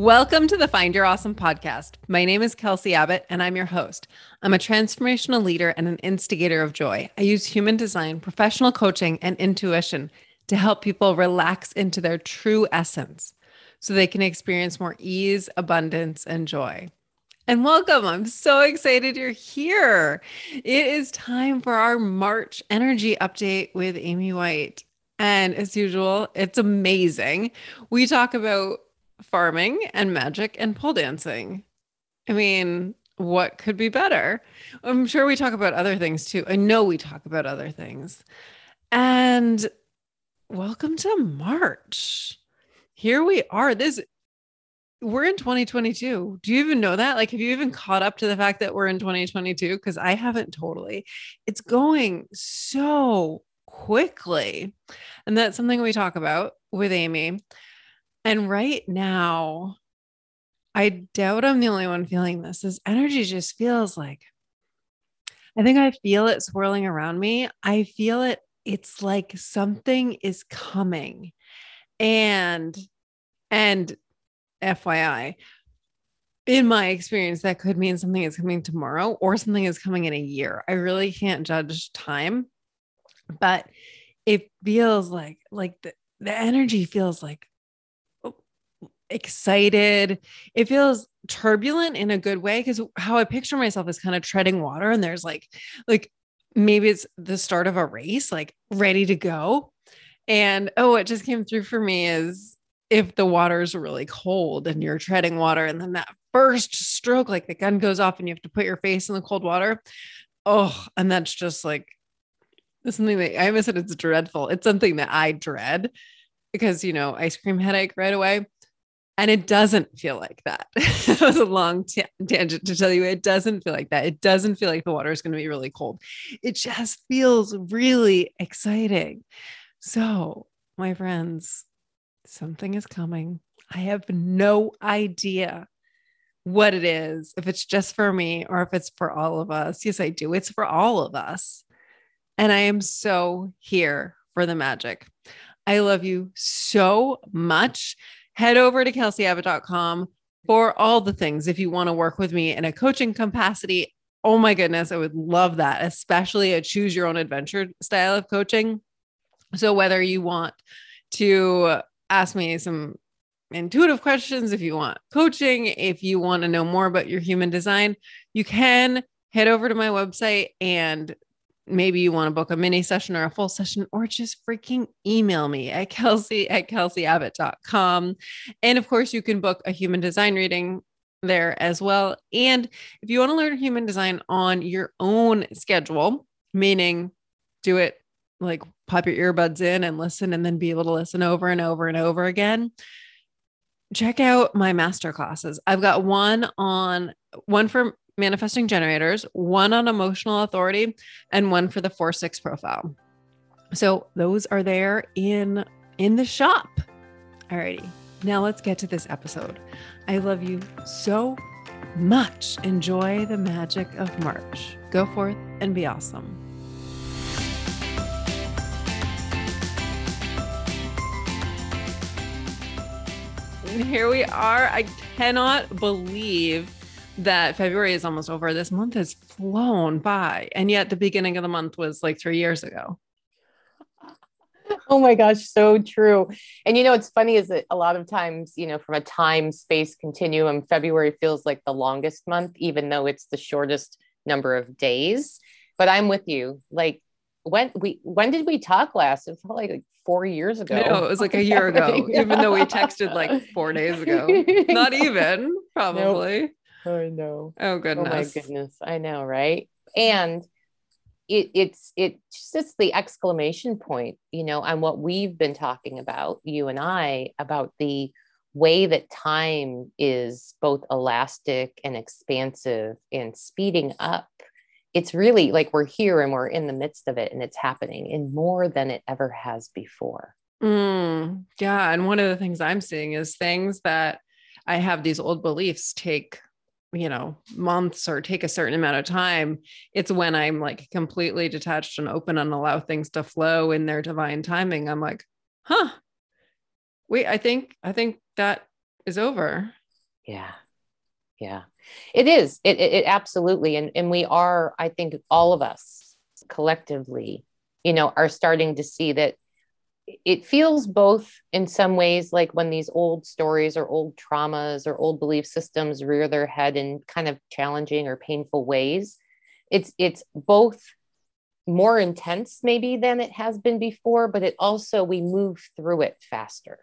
Welcome to the Find Your Awesome podcast. My name is Kelsey Abbott, and I'm your host. I'm a transformational leader and an instigator of joy. I use human design, professional coaching, and intuition to help people relax into their true essence so they can experience more ease, abundance, and joy. And welcome. I'm so excited you're here. It is time for our March energy update with Amy White. And as usual, it's amazing. We talk about farming and magic and pole dancing. I mean, what could be better? I'm sure we talk about other things too. I know we talk about other things. And welcome to March. Here we are. This we're in 2022. Do you even know that? Like, have you even caught up to the fact that we're in 2022? Because I haven't totally. It's going so quickly. And that's something we talk about with Amy. And right now, I doubt I'm the only one feeling this. This energy just feels like, I think I feel it swirling around me. I feel it. It's like something is coming. And, and FYI, in my experience, that could mean something is coming tomorrow or something is coming in a year. I really can't judge time, but it feels like, like the, the energy feels like excited. It feels turbulent in a good way because how I picture myself is kind of treading water and there's like like maybe it's the start of a race like ready to go. And oh, what just came through for me is if the water's really cold and you're treading water and then that first stroke like the gun goes off and you have to put your face in the cold water. Oh, and that's just like it's something that I almost said it's dreadful. It's something that I dread because you know, ice cream headache right away. And it doesn't feel like that. it was a long t- tangent to tell you it doesn't feel like that. It doesn't feel like the water is going to be really cold. It just feels really exciting. So, my friends, something is coming. I have no idea what it is, if it's just for me or if it's for all of us. Yes, I do. It's for all of us. And I am so here for the magic. I love you so much head over to kelseyabbott.com for all the things. If you want to work with me in a coaching capacity, oh my goodness, I would love that, especially a choose your own adventure style of coaching. So, whether you want to ask me some intuitive questions, if you want coaching, if you want to know more about your human design, you can head over to my website and maybe you want to book a mini session or a full session, or just freaking email me at kelsey at kelseyabbott.com. And of course, you can book a human design reading there as well. And if you want to learn human design on your own schedule, meaning do it like pop your earbuds in and listen, and then be able to listen over and over and over again. Check out my master classes. I've got one on one for manifesting generators, one on emotional authority, and one for the 4 6 profile. So those are there in in the shop. Alrighty. Now let's get to this episode. I love you so much. Enjoy the magic of March. Go forth and be awesome. here we are. I cannot believe that February is almost over. This month has flown by. And yet the beginning of the month was like three years ago. Oh my gosh, so true. And you know, what's funny is that a lot of times, you know, from a time space continuum, February feels like the longest month, even though it's the shortest number of days. But I'm with you. Like when we when did we talk last? It felt like, like four years ago. No, it was like a year ago, even though we texted like four days ago. Not even, probably. Nope. Oh no. Oh goodness. Oh my goodness. I know, right? And it, it's it's just the exclamation point, you know, on what we've been talking about, you and I, about the way that time is both elastic and expansive and speeding up. It's really like we're here and we're in the midst of it and it's happening in more than it ever has before. Mm, yeah. And one of the things I'm seeing is things that I have these old beliefs take you know months or take a certain amount of time it's when i'm like completely detached and open and allow things to flow in their divine timing i'm like huh wait i think i think that is over Yeah. Yeah. It is. It, it, it absolutely. And, and we are, I think all of us collectively, you know, are starting to see that it feels both in some ways like when these old stories or old traumas or old belief systems rear their head in kind of challenging or painful ways it's it's both more intense maybe than it has been before but it also we move through it faster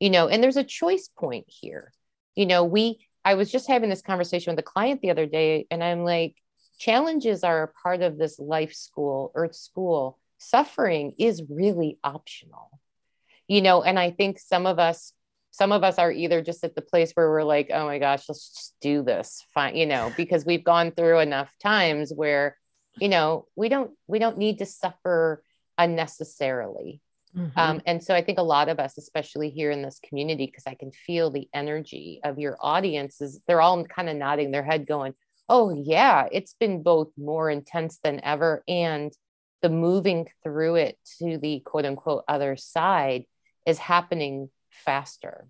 you know and there's a choice point here. You know we i was just having this conversation with a client the other day and i'm like challenges are a part of this life school earth school suffering is really optional. You know and i think some of us some of us are either just at the place where we're like oh my gosh let's just do this. Fine you know because we've gone through enough times where you know we don't we don't need to suffer unnecessarily. Mm-hmm. um, and so i think a lot of us especially here in this community because i can feel the energy of your audiences they're all kind of nodding their head going oh yeah it's been both more intense than ever and the moving through it to the quote unquote other side is happening faster.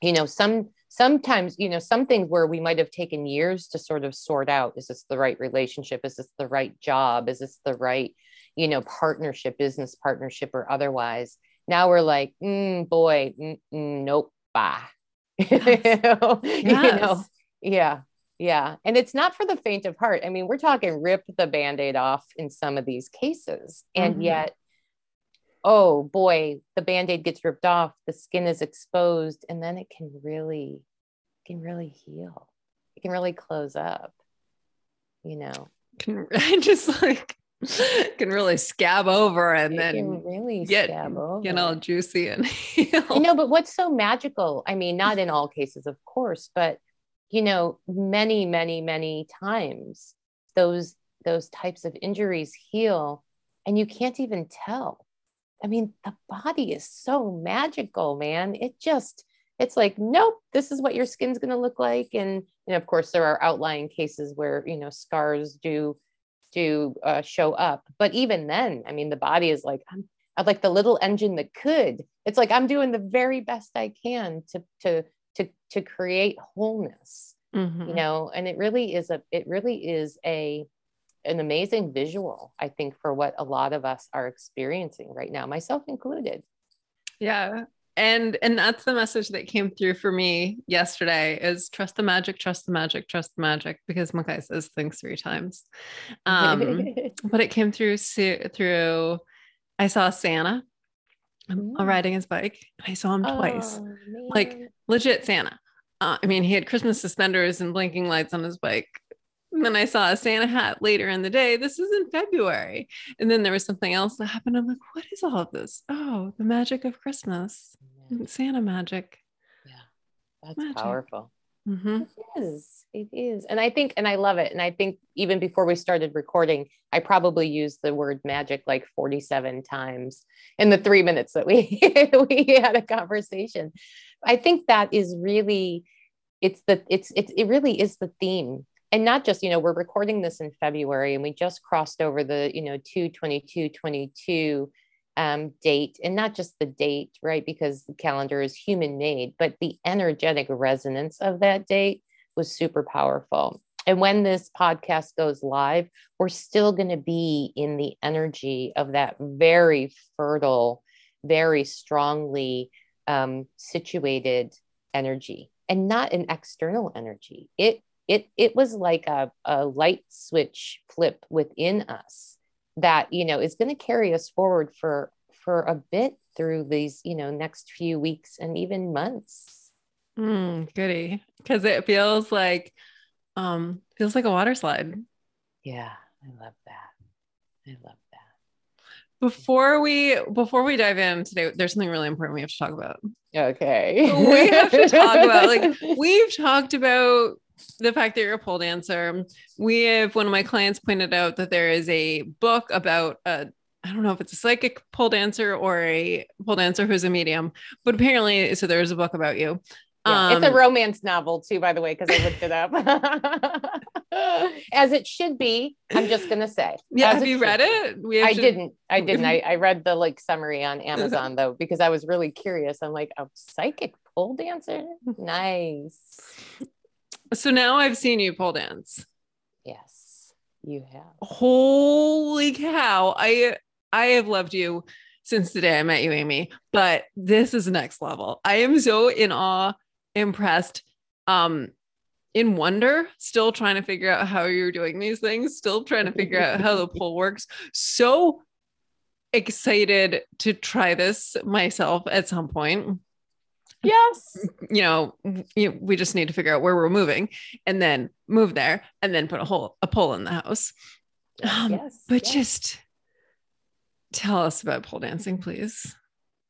You know some sometimes you know some things where we might have taken years to sort of sort out is this the right relationship? Is this the right job? Is this the right you know partnership business partnership or otherwise? Now we're like mm, boy mm, mm, nope bah yes. you, know, yes. you know yeah yeah. And it's not for the faint of heart. I mean, we're talking rip the band aid off in some of these cases. And mm-hmm. yet, oh boy, the band aid gets ripped off, the skin is exposed, and then it can really, can really heal. It can really close up, you know. Can just like, can really scab over and it then really get, scab over. get all juicy and heal. You know, but what's so magical? I mean, not in all cases, of course, but you know many many many times those those types of injuries heal and you can't even tell. I mean the body is so magical man. It just it's like nope this is what your skin's going to look like. And and of course there are outlying cases where you know scars do do uh, show up. But even then i mean the body is like i'm like the little engine that could. It's like i'm doing the very best i can to to to to create wholeness mm-hmm. you know and it really is a it really is a an amazing visual i think for what a lot of us are experiencing right now myself included. Yeah. And and that's the message that came through for me yesterday is trust the magic trust the magic trust the magic because Makai says things three times. Um but it came through through i saw santa mm. riding his bike i saw him twice. Oh, like legit Santa. Uh, I mean, he had Christmas suspenders and blinking lights on his bike. And then I saw a Santa hat later in the day. This is in February. And then there was something else that happened. I'm like, what is all of this? Oh, the magic of Christmas. Yeah. Santa magic. Yeah. That's magic. powerful. Mm-hmm. It is. It is. And I think, and I love it. And I think even before we started recording, I probably used the word magic like 47 times in the three minutes that we, we had a conversation. I think that is really, it's the, it's, it's, it really is the theme. And not just, you know, we're recording this in February and we just crossed over the, you know, 222, 22 um, date and not just the date, right? Because the calendar is human made, but the energetic resonance of that date was super powerful. And when this podcast goes live, we're still going to be in the energy of that very fertile, very strongly um, situated energy and not an external energy. It it it was like a, a light switch flip within us that you know is going to carry us forward for for a bit through these you know next few weeks and even months. Mm, goody. Because it feels like um feels like a water slide. Yeah i love that. I love before we before we dive in today there's something really important we have to talk about okay we have to talk about like we've talked about the fact that you're a pole dancer. We have one of my clients pointed out that there is a book about a I don't know if it's a psychic pole dancer or a pole dancer who's a medium, but apparently, so there's a book about you. Yeah, um, it's a um, romance novel too, by the way, because I looked it up. as it should be. I'm just gonna say. Yeah, have you read it? We I to- didn't. I didn't. I, I read the like summary on Amazon though because I was really curious. I'm like a psychic pole dancer. Nice. So now I've seen you pole dance. Yes, you have. Holy cow. I I have loved you since the day I met you, Amy, but this is next level. I am so in awe, impressed, um, in wonder, still trying to figure out how you're doing these things, still trying to figure out how the pole works. So excited to try this myself at some point. Yes. You know, you, we just need to figure out where we're moving and then move there and then put a hole a pole in the house. Um, yes. But yes. just tell us about pole dancing, please.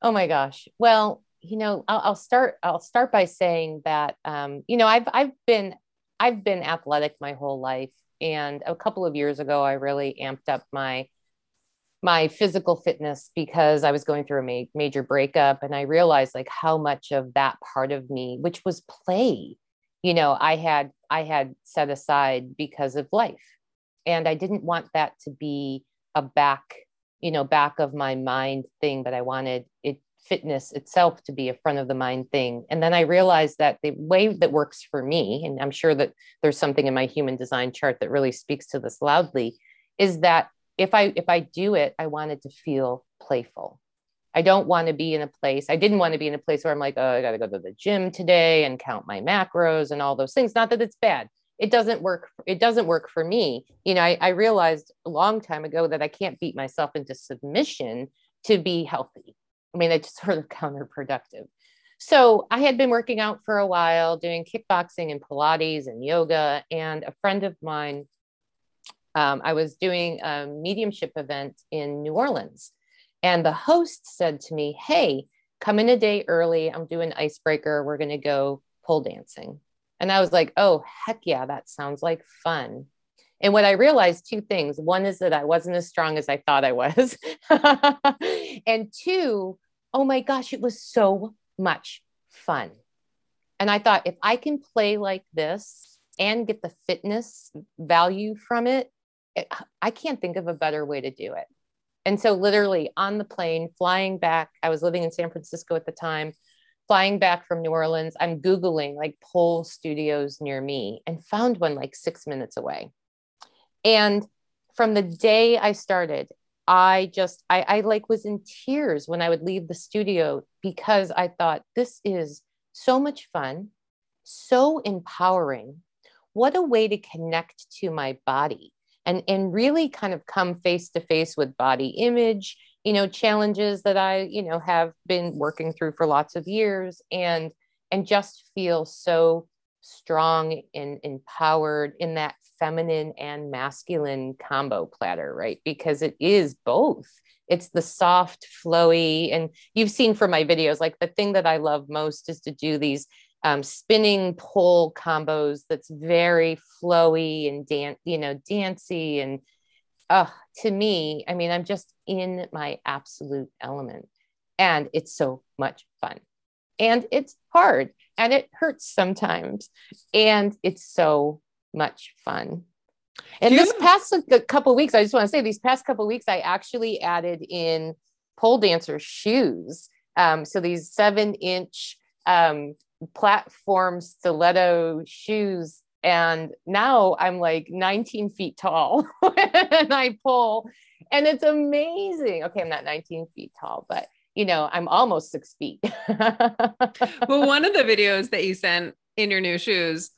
Oh my gosh. Well, you know, I'll, I'll start. I'll start by saying that, um, you know, I've I've been I've been athletic my whole life, and a couple of years ago, I really amped up my my physical fitness because I was going through a ma- major breakup, and I realized like how much of that part of me, which was play, you know, I had I had set aside because of life, and I didn't want that to be a back you know back of my mind thing but i wanted it fitness itself to be a front of the mind thing. And then i realized that the way that works for me and i'm sure that there's something in my human design chart that really speaks to this loudly is that if i if i do it i want it to feel playful. I don't want to be in a place i didn't want to be in a place where i'm like oh i got to go to the gym today and count my macros and all those things. Not that it's bad. It doesn't work it doesn't work for me. You know I, I realized a long time ago that i can't beat myself into submission to be healthy i mean it's sort of counterproductive. So i had been working out for a while doing kickboxing and pilates and yoga and a friend of mine um, i was doing a mediumship event in new orleans. And the host said to me hey come in a day early. I'm doing icebreaker. We're going to go pole dancing. And I was like, oh, heck yeah, that sounds like fun. And what I realized two things. One is that I wasn't as strong as I thought I was. and two, oh my gosh, it was so much fun. And I thought, if I can play like this and get the fitness value from it, it I can't think of a better way to do it. And so, literally on the plane, flying back, I was living in San Francisco at the time flying back from New Orleans, I'm Googling like pole studios near me and found one like six minutes away. And from the day I started, I just, I, I like was in tears when I would leave the studio because I thought this is so much fun, so empowering. What a way to connect to my body and, and really kind of come face to face with body image you know challenges that i you know have been working through for lots of years and and just feel so strong and empowered in that feminine and masculine combo platter right because it is both it's the soft flowy and you've seen from my videos like the thing that i love most is to do these um, spinning pole combos that's very flowy and dan- you know dancy and uh, to me, I mean, I'm just in my absolute element. And it's so much fun. And it's hard and it hurts sometimes. And it's so much fun. And this past a couple weeks, I just want to say these past couple weeks, I actually added in pole dancer shoes. Um, so these seven inch um, platform stiletto shoes and now I'm like 19 feet tall and I pull, and it's amazing. Okay, I'm not 19 feet tall, but you know, I'm almost six feet. well, one of the videos that you sent in your new shoes,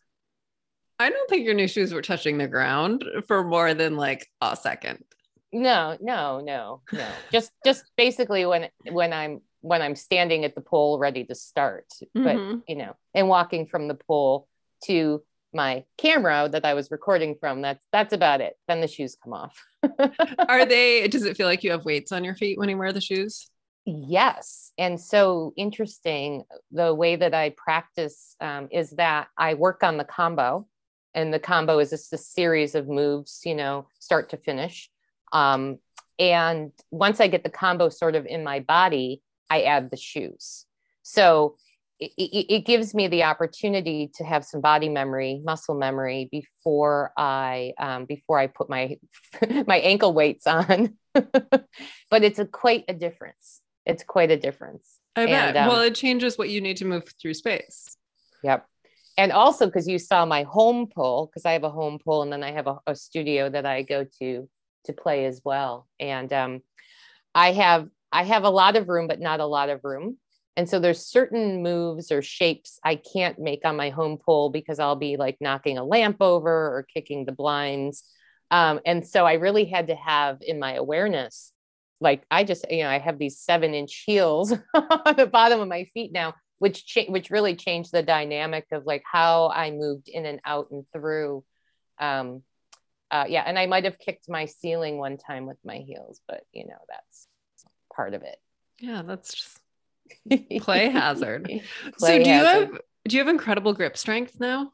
I don't think your new shoes were touching the ground for more than like a second. no, no, no, no. Just just basically when when I'm when I'm standing at the pole ready to start, but Mhm. you know, and walking from the pole to my camera that I was recording from, that's that's about it. Then the shoes come off. Are they, does it feel like you have weights on your feet when you wear the shoes? Yes. And so interesting, the way that I practice um, is that I work on the combo, and the combo is just a series of moves, you know, start to finish. Um, and once I get the combo sort of in my body, I add the shoes. So it, it, it, gives me the opportunity to have some body memory, muscle memory before I um, before I put my my ankle weights on. but it's a quite a difference. It's quite a difference. I bet. um, well, it changes what you need to move through space. Yep. And also because you saw my home pool, because I have a home pool and then I have a, a, studio that I go to to play as well. And um, I have I have a lot of room, but not a lot of room. And so there's certain moves or shapes I can't make on my home pool because I'll be like knocking a lamp over or kicking the blinds. Um, and so I really had to have in my awareness, like I just, you know, I have these seven inch heels on the bottom of my feet now, which cha- which really changed the dynamic of like how I moved in and out and through. Um, uh, yeah, and I might have kicked my ceiling one time with my heels, but you know that's part of it. Yeah, that's just play hazard. play so do hazard. you have do you have incredible grip strength now?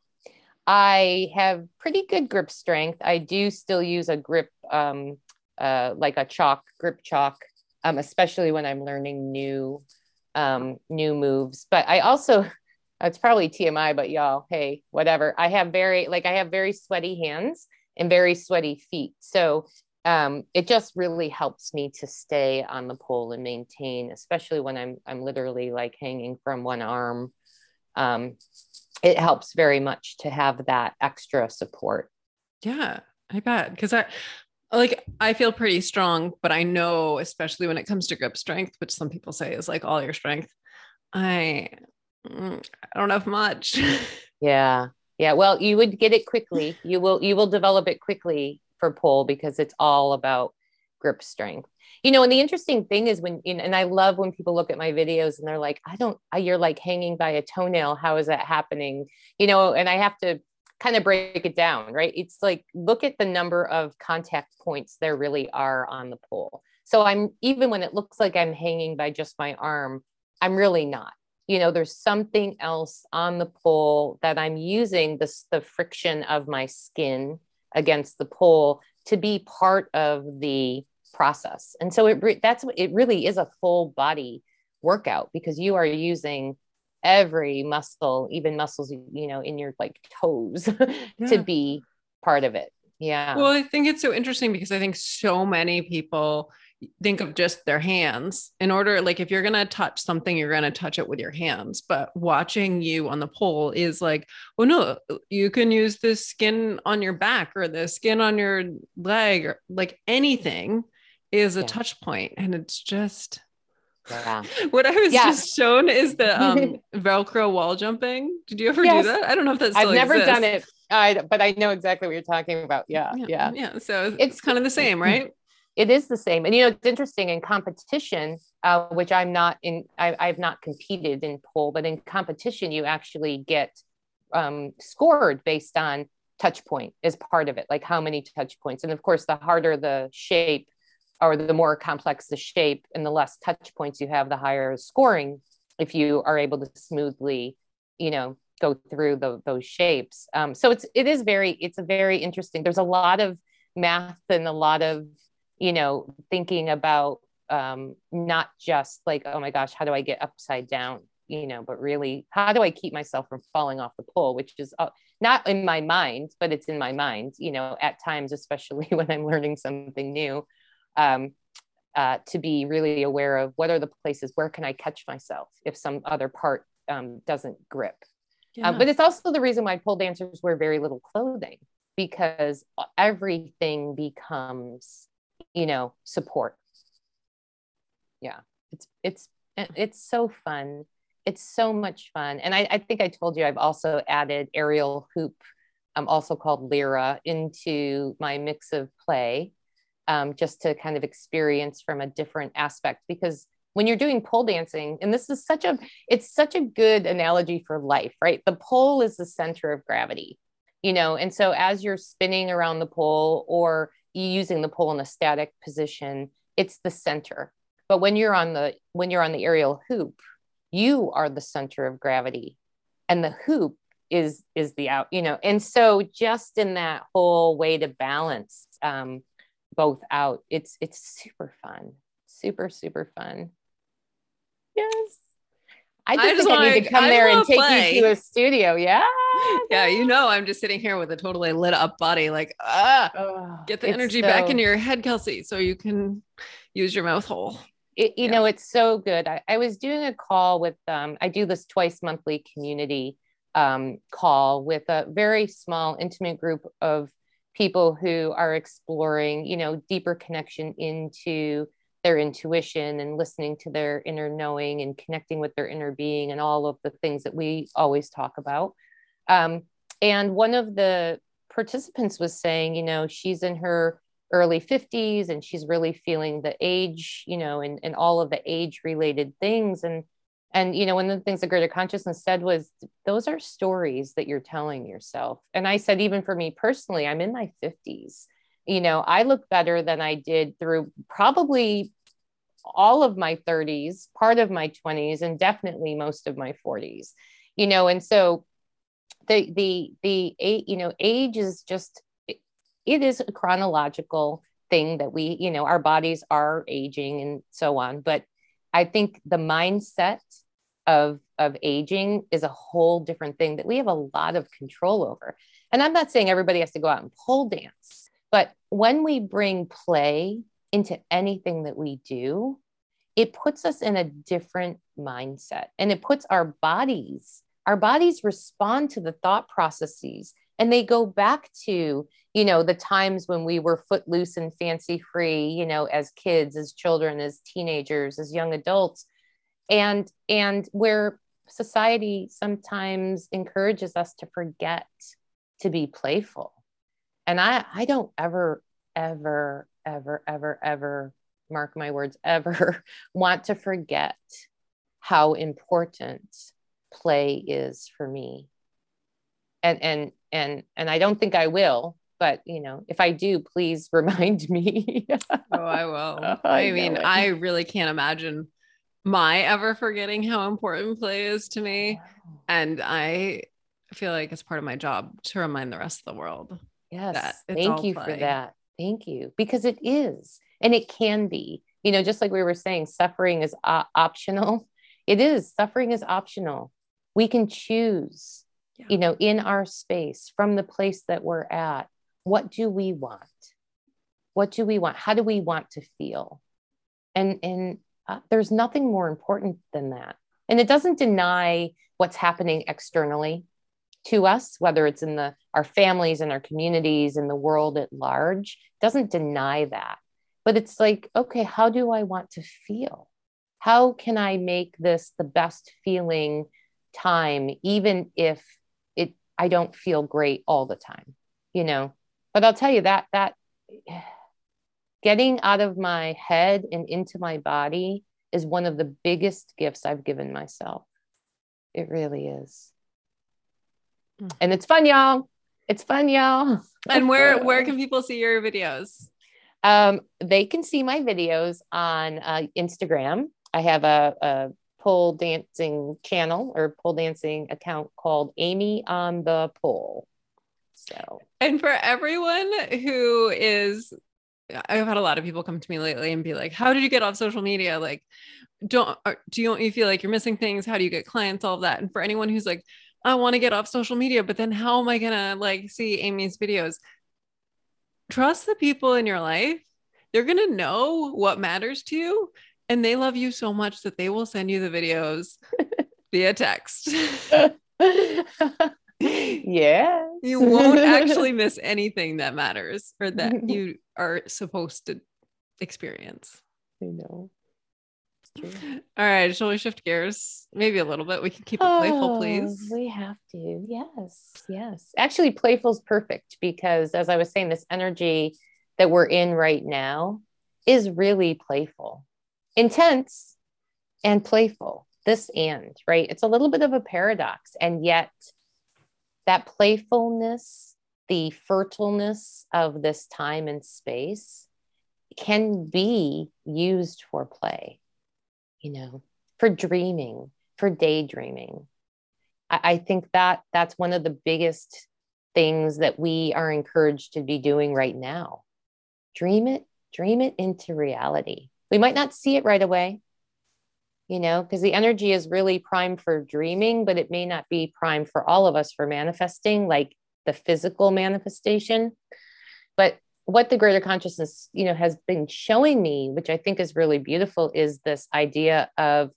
I have pretty good grip strength. I do still use a grip um uh like a chalk grip chalk um especially when I'm learning new um new moves. But I also it's probably TMI but y'all hey whatever. I have very like I have very sweaty hands and very sweaty feet. So um, it just really helps me to stay on the pole and maintain, especially when I'm I'm literally like hanging from one arm. Um, it helps very much to have that extra support. Yeah, I bet because I like I feel pretty strong, but I know especially when it comes to grip strength, which some people say is like all your strength, I mm, I don't have much. yeah. Yeah, well, you would get it quickly. You will you will develop it quickly for pole because it's all about grip strength you know and the interesting thing is when and i love when people look at my videos and they're like i don't you're like hanging by a toenail how is that happening you know and i have to kind of break it down right? It's like look at the number of contact points there really are on the pole so i'm even when it looks like i'm hanging by just my arm i'm really not. You know there's something else on the pole that i'm using this the friction of my skin against the pole to be part of the process. And so it that's it really is a full body workout because you are using every muscle, even muscles you know in your like toes yeah. to be part of it. Yeah. Well, I think it's so interesting because I think so many people think of just their hands in order like if you're going to touch something you're going to touch it with your hands but watching you on the pole is like well no you can use the skin on your back or the skin on your leg or like anything is a yeah. touch point and it's just yeah. what I was yeah. just shown is the um, Velcro wall jumping. Did you ever yes. do that? I don't know if that's. I've never exists. done it, I, but I know exactly what you're talking about. Yeah, yeah, yeah. yeah. So it's, it's kind of the same, right? it is the same. And you know, it's interesting in competition, uh, which I'm not in, I, I've not competed in pole, but in competition, you actually get um, scored based on touch point as part of it, like how many touch points. And of course, the harder the shape or the more complex the shape and the less touch points you have, the higher scoring if you are able to smoothly, you know, go through the, those shapes. Um, so it's, it is very, it's a very interesting, there's a lot of math and a lot of you know, thinking about um, not just like, oh my gosh, how do I get upside down? You know, but really, how do I keep myself from falling off the pole, which is uh, not in my mind, but it's in my mind, you know, at times, especially when I'm learning something new, um, uh, to be really aware of what are the places where can I catch myself if some other part um, doesn't grip. Yeah. Um, but it's also the reason why pole dancers wear very little clothing because everything becomes you know support yeah it's it's it's so fun it's so much fun and I, I think i told you i've also added aerial hoop i'm also called lyra into my mix of play um, just to kind of experience from a different aspect because when you're doing pole dancing and this is such a it's such a good analogy for life right the pole is the center of gravity you know and so as you're spinning around the pole or using the pole in a static position, it's the center. But when you're on the when you're on the aerial hoop, you are the center of gravity, and the hoop is is the out. You know, and so just in that whole way to balance um, both out, it's it's super fun, super super fun. Yes. I just, I just think wanna, I need to come I there and take play. you to a studio. Yeah. Yeah. You know, I'm just sitting here with a totally lit up body, like, ah, oh, get the energy so... back into your head, Kelsey, so you can use your mouth hole. It, you yeah. know, it's so good. I, I, was doing a call with, um, I do this twice monthly community um, call with a very small, intimate group of people who are exploring, you know, deeper connection into their intuition and listening to their inner knowing and connecting with their inner being and all of the things that we always talk about. Um, and one of the participants was saying, you know, she's in her early 50s and she's really feeling the age, you know, and, and all of the age related things. And and you know one of the things the greater consciousness said was those are stories that you're telling yourself. And i said even for me personally i'm in my 50s you know i look better than i did through probably all of my 30s part of my 20s and definitely most of my 40s you know and so the the the eight you know age is just it is a chronological thing that we you know our bodies are aging and so on. But i think the mindset of of aging is a whole different thing that we have a lot of control over. And i'm not saying everybody has to go out and pole dance but when we bring play into anything that we do it puts us in a different mindset and it puts our bodies our bodies respond to the thought processes and they go back to you know the times when we were footloose and fancy free you know as kids as children as teenagers as young adults and and where society sometimes encourages us to forget to be playful. And i i don't ever ever ever ever ever mark my words ever want to forget how important play is for me. And and and and i don't think i will but you know if i do please remind me. Oh i will. I, I mean i really can't imagine my ever forgetting how important play is to me. And I feel like it's part of my job to remind the rest of the world. Yes. Thank you play. for that. Thank you. Because it is, and it can be, you know, just like we were saying, suffering is uh, optional. It is, suffering is optional. We can choose, yeah. you know, in our space from the place that we're at. What do we want? What do we want? How do we want to feel? And, and uh, there's nothing more important than that. And it doesn't deny what's happening externally to us, whether it's in the our families and our communities and the world at large, doesn't deny that. But it's like, okay, how do I want to feel? How can I make this the best feeling time, even if it I don't feel great all the time, you know? But I'll tell you that that getting out of my head and into my body is one of the biggest gifts I've given myself. It really is. Hmm. And it's fun, y'all. It's fun, y'all. and where where can people see your videos? Um, they can see my videos on uh, Instagram. I have a, a pole dancing channel or pole dancing account called Amy on the Pole. So, and for everyone who is I've had a lot of people come to me lately and be like, "How did you get off social media? Like, don't uh, do you, you feel like you're missing things? How do you get clients? All of that." And for anyone who's like, "I want to get off social media, but then how am I gonna like see Amy's videos?" Trust the people in your life. They're gonna know what matters to you, and they love you so much that they will send you the videos via text. yeah. You won't actually miss anything that matters or that you are supposed to experience. I know. All right, shall we shift gears? Maybe a little bit. We can keep it oh, playful, please. We have to. Yes, yes. Actually, playful is perfect because, as I was saying, this energy that we're in right now is really playful, intense, and playful. This and right? It's a little bit of a paradox, and yet that playfulness, the fertileness of this time and space can be used for play, you know, for dreaming, for daydreaming. I, I think that that's one of the biggest things that we are encouraged to be doing right now. Dream it, dream it into reality. We might not see it right away. You know, because the energy is really primed for dreaming, but it may not be primed for all of us for manifesting, like the physical manifestation. But what the greater consciousness, you know, has been showing me, which I think is really beautiful, is this idea of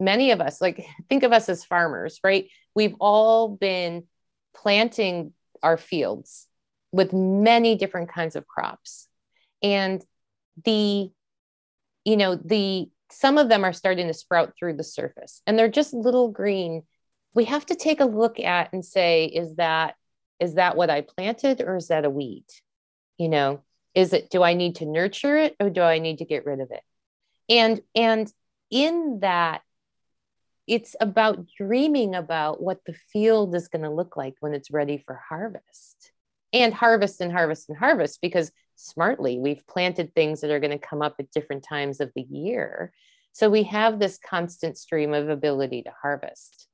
many of us, like think of us as farmers, right? We've all been planting our fields with many different kinds of crops. And the, you know, the some of them are starting to sprout through the surface and they're just little green. We have to take a look at and say is that is that what i planted or is that a weed? You know is it do i need to nurture it or do i need to get rid of it? And and in that it's about dreaming about what the field is going to look like when it's ready for harvest. And harvest and harvest and harvest because smartly. We've planted things that are going to come up at different times of the year. So we have this constant stream of ability to harvest.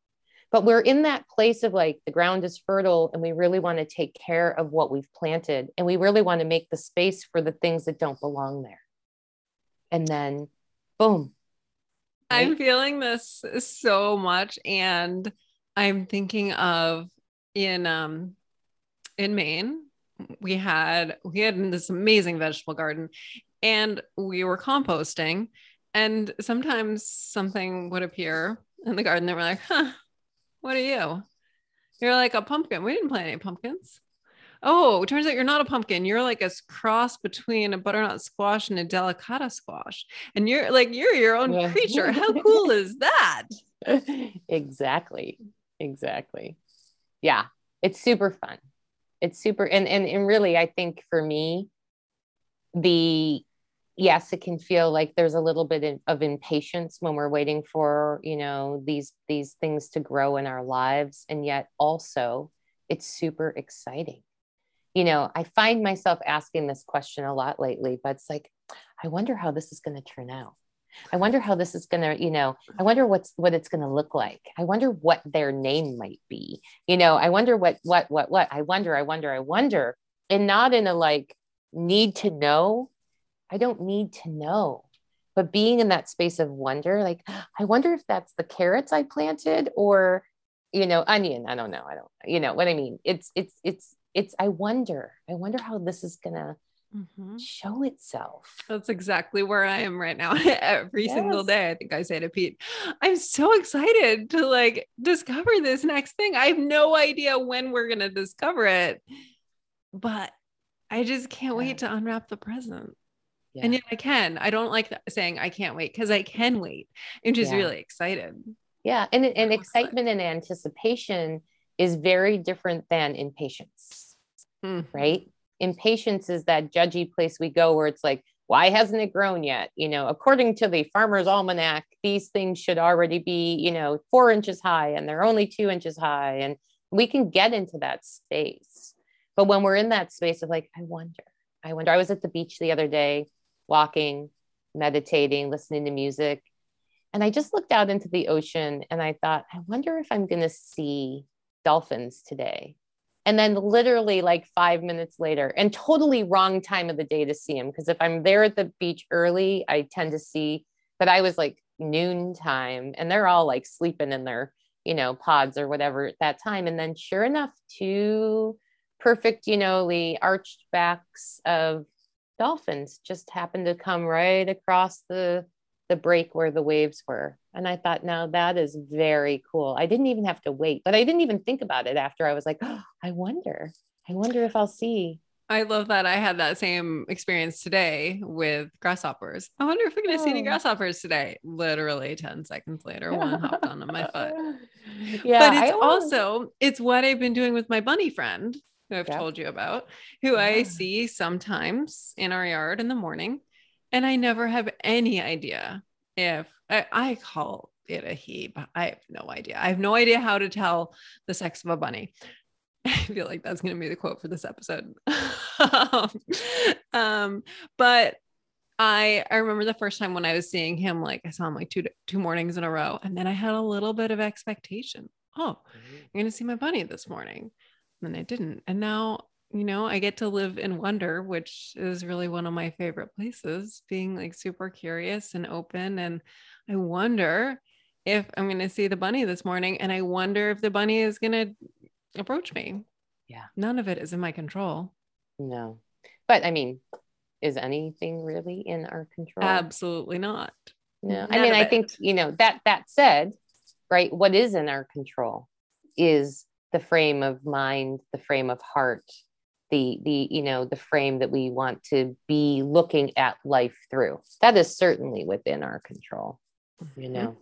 But we're in that place of like the ground is fertile and we really want to take care of what we've planted and we really want to make the space for the things that don't belong there. And then boom. Right? I'm feeling this so much and I'm thinking of in um in Maine we had we had this amazing vegetable garden and we were composting and sometimes something would appear in the garden that we're like huh what are you? You're like a pumpkin. We didn't plant any pumpkins. Oh it turns out you're not a pumpkin. You're like a cross between a butternut squash and a delicata squash. And you're like you're your own yeah. creature. How cool is that? Exactly. Exactly. Yeah it's super fun it's super and, and and really i think for me the yes it can feel like there's a little bit of impatience when we're waiting for you know these these things to grow in our lives. And yet also it's super exciting. You know i find myself asking this question a lot lately but it's like i wonder how this is going to turn out I wonder how this is going to, you know, I wonder what's what it's going to look like. I wonder what their name might be. You know, I wonder what what what what. I wonder, I wonder, I wonder. And not in a like need to know. I don't need to know. But being in that space of wonder, like I wonder if that's the carrots I planted or you know, onion. I don't know. I don't, you know what I mean? It's it's it's it's I wonder. I wonder how this is going to mm-hmm. show itself. That's exactly where I am right now. Every yes. single day, I think I say to Pete, I'm so excited to like discover this next thing. I have no idea when we're going to discover it, but I just can't yeah. wait to unwrap the present. Yeah. And yet I can. I don't like saying I can't wait because I can wait. I'm just yeah. really excited. Yeah. And, and excitement and anticipation is very different than impatience. Mm-hmm. Right impatience is that judgy place we go where it's like why hasn't it grown yet? You know according to the farmer's almanac these things should already be you know four inches high and they're only two inches high and we can get into that space. But when we're in that space of like i wonder i wonder i was at the beach the other day walking meditating listening to music and i just looked out into the ocean and i thought i wonder if i'm going to see dolphins today and then literally like five minutes later and totally wrong time of the day to see him because if i'm there at the beach early i tend to see but i was like noon time and they're all like sleeping in their you know pods or whatever at that time. And then sure enough two perfect you know the arched backs of dolphins just happened to come right across the the break where the waves were. And I thought, now that is very cool. I didn't even have to wait, but I didn't even think about it after I was like, oh, I wonder, I wonder if I'll see. I love that. I had that same experience today with grasshoppers. I wonder if we're going to oh. see any oh. grasshoppers today. Literally 10 seconds later, one hopped onto my foot. Yeah. But it's also, it's what I've been doing with my bunny friend who I've told you about, who yeah. I see sometimes in our yard in the morning and I never have any idea if I, I call it a he, but I have no idea. I have no idea how to tell the sex of a bunny. I feel like that's going to be the quote for this episode. um, but I I remember the first time when I was seeing him, like I saw him like two two mornings in a row, and then I had a little bit of expectation. Oh, mm-hmm. I'm going to see my bunny this morning, and then I didn't, and now you know, I get to live in wonder, which is really one of my favorite places, being like super curious and open. And I wonder if I'm going to see the bunny this morning and I wonder if the bunny is going to approach me. Yeah. None of it is in my control. No. But I mean, is anything really in our control? Absolutely not. No. I mean, I think, you know, that that said, right, what is in our control is the frame of mind, the frame of heart, the the you know the frame that we want to be looking at life through. That is certainly within our control you know? Mm-hmm.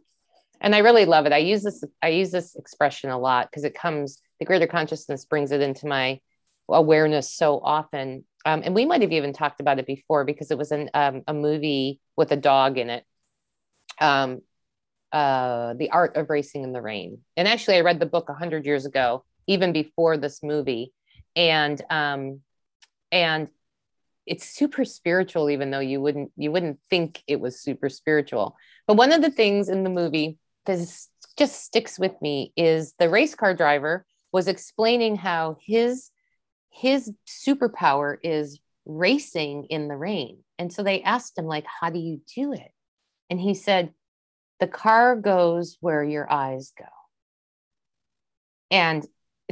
and i really love it. I use this i use this expression a lot because it comes the greater consciousness brings it into my awareness so often. Um, and we might have even talked about it before because it was an, um, a movie with a dog in it. Um, uh, the art of racing in the rain. And actually i read the book 100 years ago even before this movie and um and it's super spiritual even though you wouldn't you wouldn't think it was super spiritual. But one of the things in the movie that just sticks with me is the race car driver was explaining how his his superpower is racing in the rain. And so they asked him like how do you do it? And he said the car goes where your eyes go. And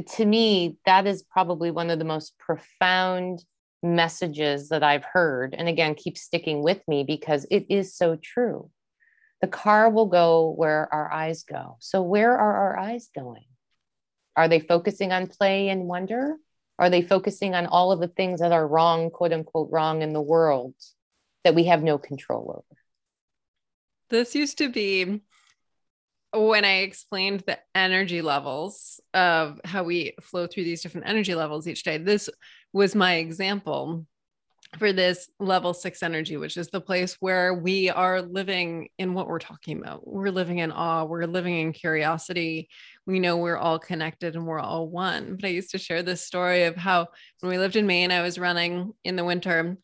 to me, that is probably one of the most profound messages that I've heard. And again, keep sticking with me because it is so true. The car will go where our eyes go. So, where are our eyes going? Are they focusing on play and wonder? Are they focusing on all of the things that are wrong, quote unquote, wrong in the world that we have no control over? This used to be when I explained the energy levels of how we flow through these different energy levels each day, this was my example for this level six energy, which is the place where we are living in what we're talking about. We're living in awe, we're living in curiosity. We know we're all connected and we're all one. But I used to share this story of how when we lived in Maine, I was running in the winter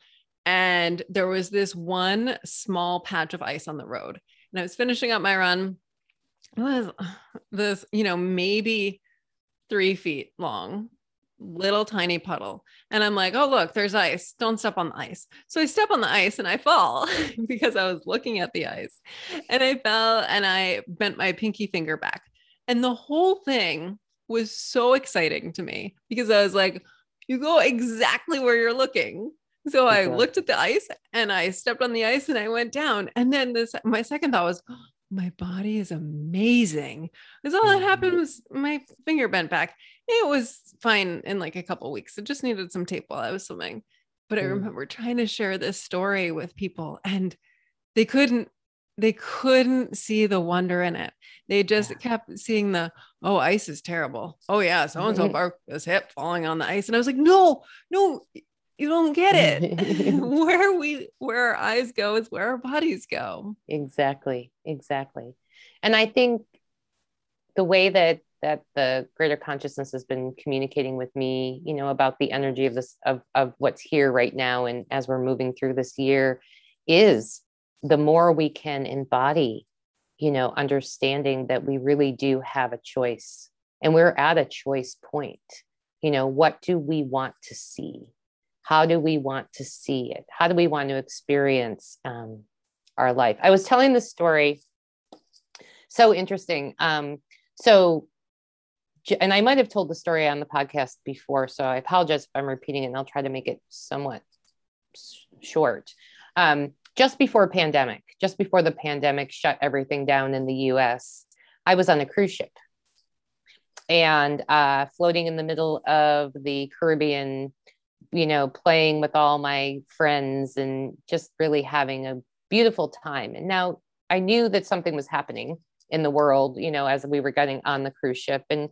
and there was this one small patch of ice on the road. And I was finishing up my run was this, you know, maybe three feet long, little tiny puddle. And I'm like, oh, look, there's ice. Don't step on the ice. So I step on the ice and I fall because I was looking at the ice and I fell and I bent my pinky finger back. And the whole thing was so exciting to me because I was like, you go exactly where you're looking. So I looked at the ice and I stepped on the ice and I went down. And then this, my second thought was, my body is amazing. Because all that happened mm-hmm. was my finger bent back. It was fine in like a couple weeks. It just needed some tape while I was swimming. But I mm. remember trying to share this story with people and they couldn't they couldn't see the wonder in it. They just yeah. kept seeing the, oh, ice is terrible. Oh yeah, so and so broke his hip falling on the ice. And I was like, no, no, you don't get it. Where we where our eyes go is where our bodies go. Exactly exactly. And i think the way that that the greater consciousness has been communicating with me you know about the energy of this of, of what's here right now and as we're moving through this year is the more we can embody you know understanding that we really do have a choice and we're at a choice point. You know what do we want to see how do we want to see it? How do we want to experience um, our life? I was telling the story. So interesting. Um, so and i might have told the story on the podcast before so i apologize if i'm repeating it and i'll try to make it somewhat short. Um, just before pandemic just before the pandemic shut everything down in the us i was on a cruise ship. And uh, floating in the middle of the caribbean you know, playing with all my friends and just really having a beautiful time. And now I knew that something was happening in the world, you know, as we were getting on the cruise ship. And,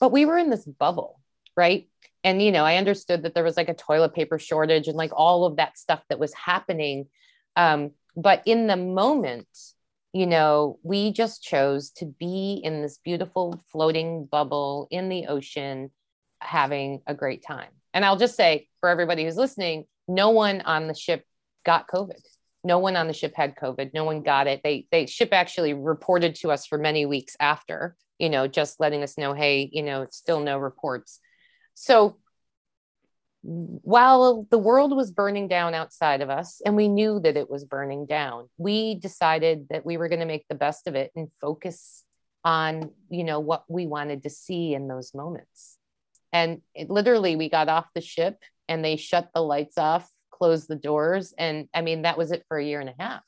but we were in this bubble, right? And, you know, I understood that there was like a toilet paper shortage and like all of that stuff that was happening. Um, but in the moment, you know, we just chose to be in this beautiful floating bubble in the ocean, having a great time. And I'll just say for everybody who's listening, no one on the ship got COVID. No one on the ship had COVID. No one got it. They they ship actually reported to us for many weeks after, you know, just letting us know, hey, you know, still no reports. So while the world was burning down outside of us and we knew that it was burning down we decided that we were going to make the best of it and focus on you know what we wanted to see in those moments and it, literally we got off the ship and they shut the lights off closed the doors and i mean that was it for a year and a half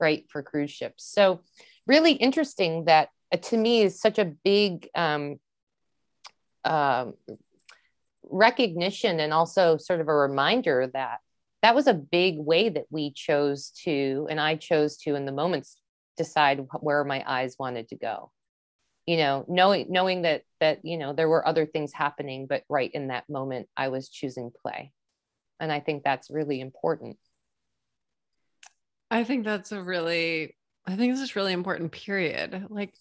right for cruise ships. So really interesting that uh, to me is such a big um, uh, recognition and also sort of a reminder that that was a big way that we chose to and i chose to in the moments decide where my eyes wanted to go you know knowing knowing that that you know there were other things happening but right in that moment i was choosing play. And i think that's really important. I think that's a really i think this is really important period. Like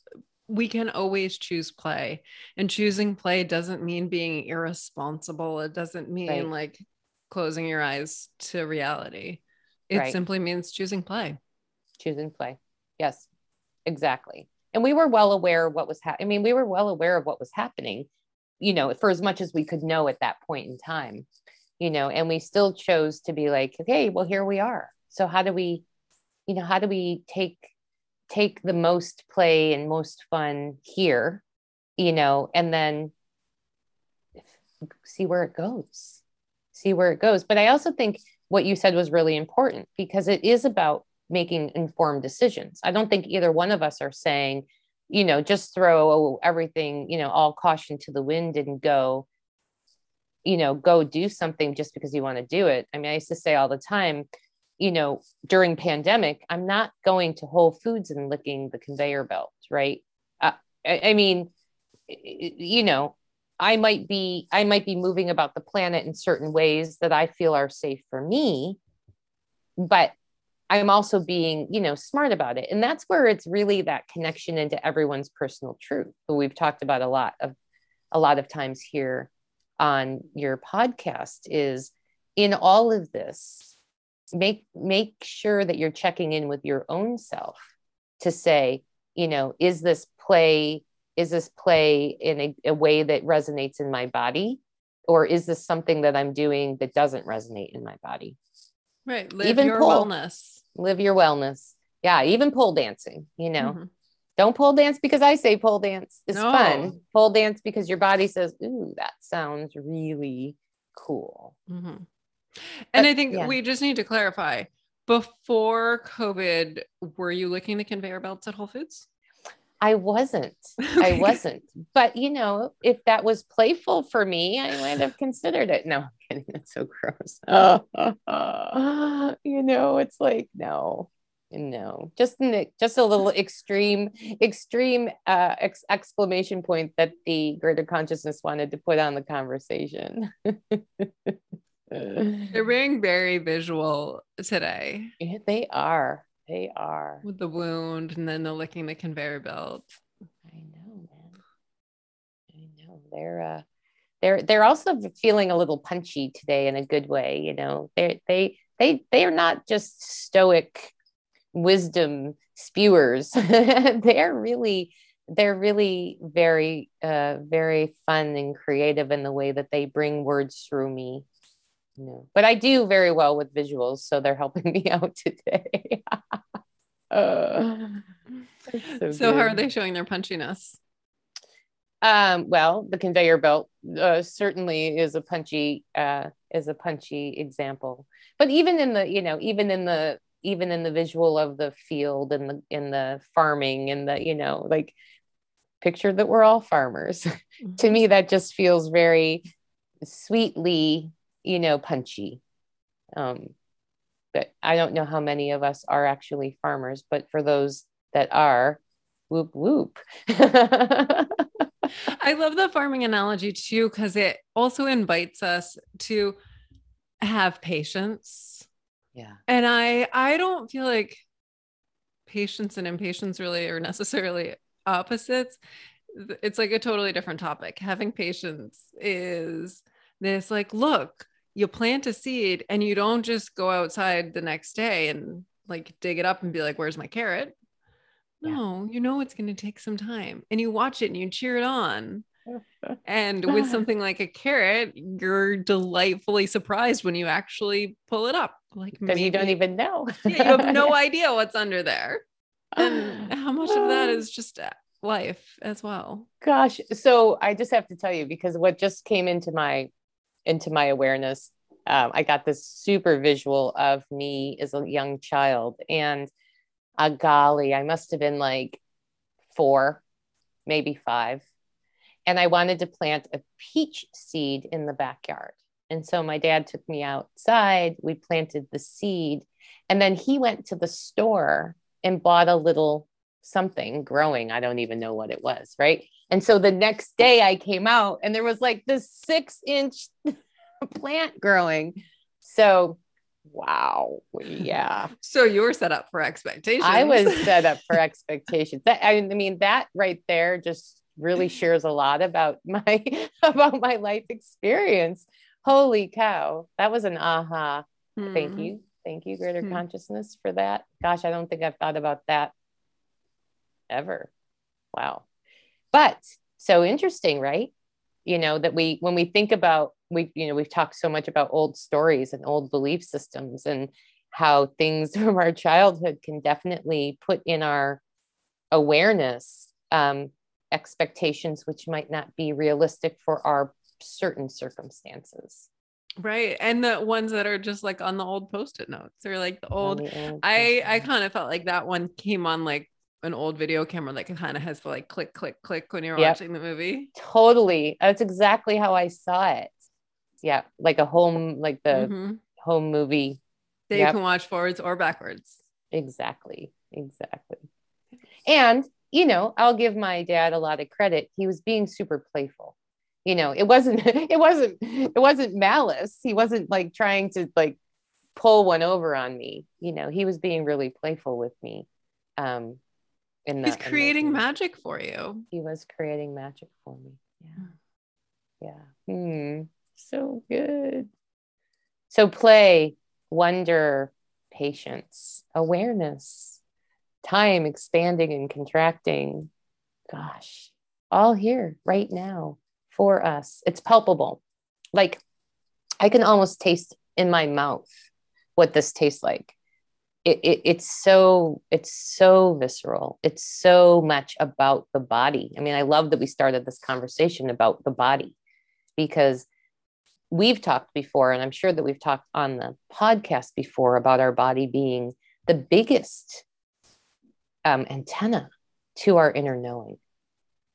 we can always choose play and choosing play doesn't mean being irresponsible. It doesn't mean right. like closing your eyes to reality. It right. simply means choosing play. Choosing play. Yes exactly and we were well aware of what was happening i mean we were well aware of what was happening you know for as much as we could know at that point in time you know and we still chose to be like okay well here we are so how do we you know how do we take take the most play and most fun here, you know, and then see where it goes. See where it goes. But I also think what you said was really important because it is about making informed decisions. I don't think either one of us are saying, you know, just throw everything, you know, all caution to the wind and go, you know, go do something just because you want to do it. I mean, I used to say all the time, you know, during pandemic, I'm not going to Whole Foods and licking the conveyor belt, right? Uh, I, I mean, you know, I might be I might be moving about the planet in certain ways that I feel are safe for me, but I'm also being, you know, smart about it. And that's where it's really that connection into everyone's personal truth, who we've talked about a lot of a lot of times here on your podcast is in all of this make make sure that you're checking in with your own self to say you know is this play is this play in a, a way that resonates in my body? Or is this something that i'm doing that doesn't resonate in my body? Right. Live even your pole, wellness live your wellness yeah even pole dancing you know mm-hmm. don't pole dance because i say pole dance is no. fun pole dance because your body says ooh that sounds really cool mm-hmm. And but, I think yeah. we just need to clarify before COVID, were you licking the conveyor belts at Whole Foods? I wasn't. I wasn't. But you know, if that was playful for me, I might have considered it. No, I'm kidding. That's so gross. you know, it's like no, no. Just an, just a little extreme, extreme uh, ex- exclamation point that the greater consciousness wanted to put on the conversation. They're being very visual today. Yeah, they are. They are. With the wound and then the licking the conveyor belt. I know, man. I know. They're uh they're they're also feeling a little punchy today in a good way, you know. They they they they are not just stoic wisdom spewers. they're really they're really very uh very fun and creative in the way that they bring words through me no, but I do very well with visuals, so they're helping me out today. uh, so, so how are they showing their punchiness? Um, well, the conveyor belt uh, certainly is a punchy uh, is a punchy example. But even in the you know even in the even in the visual of the field and the in the farming and the you know like picture that we're all farmers. Mm-hmm. to me, that just feels very sweetly you know, punchy. Um, but I don't know how many of us are actually farmers, but for those that are, whoop whoop. I love the farming analogy too, because it also invites us to have patience. Yeah. And I I don't feel like patience and impatience really are necessarily opposites. It's like a totally different topic. Having patience is this like, look, you plant a seed and you don't just go outside the next day and like dig it up and be like, where's my carrot? No, yeah. you know it's going to take some time and you watch it and you cheer it on and with something like a carrot, you're delightfully surprised when you actually pull it up. Like because you don't even know. yeah, you have no idea what's under there. And how much of that is just uh, life as well. Gosh. So I just have to tell you, because what just came into my into my awareness, um, I got this super visual of me as a young child. And a uh, golly, I must have been like four, maybe five and I wanted to plant a peach seed in the backyard. And so my dad took me outside, we planted the seed, and then he went to the store and bought a little something growing. I don't even know what it was, right? And so the next day I came out and there was like this six inch plant growing. So, wow. Yeah. So you were set up for expectations. I was set up for expectations. That, I mean, that right there just really shares a lot about my about my life experience. Holy cow. That was an aha. Mm. Thank you. Thank you, greater mm. consciousness, for that. Gosh, I don't think I've thought about that ever. Wow. But so interesting, right? You know, that we when we think about we, you know, we've talked so much about old stories and old belief systems and how things from our childhood can definitely put in our awareness um, expectations which might not be realistic for our certain circumstances. Right. And the ones that are just like on the old post-it notes or like the old, the old i i kind of felt like that one came on like an old video camera that kind of has the like click click click when you're yep. watching the movie totally that's exactly how i saw it yeah like a home like the mm-hmm. home movie that yep. you can watch forwards or backwards exactly exactly and you know, I'll give my dad a lot of credit. He was being super playful. You know, it wasn't, it wasn't, it wasn't malice. He wasn't like trying to like pull one over on me. You know, he was being really playful with me. Um, in he's creating magic for you. He was creating magic for me. Yeah. Yeah. Hmm. So good. So play, wonder, patience, awareness, time expanding and contracting. Gosh, all here right now for us. It's palpable. Like I can almost taste in my mouth what this tastes like. It, it, it's so it's so visceral it's so much about the body i mean i love that we started this conversation about the body because we've talked before and i'm sure that we've talked on the podcast before about our body being the biggest um, antenna to our inner knowing.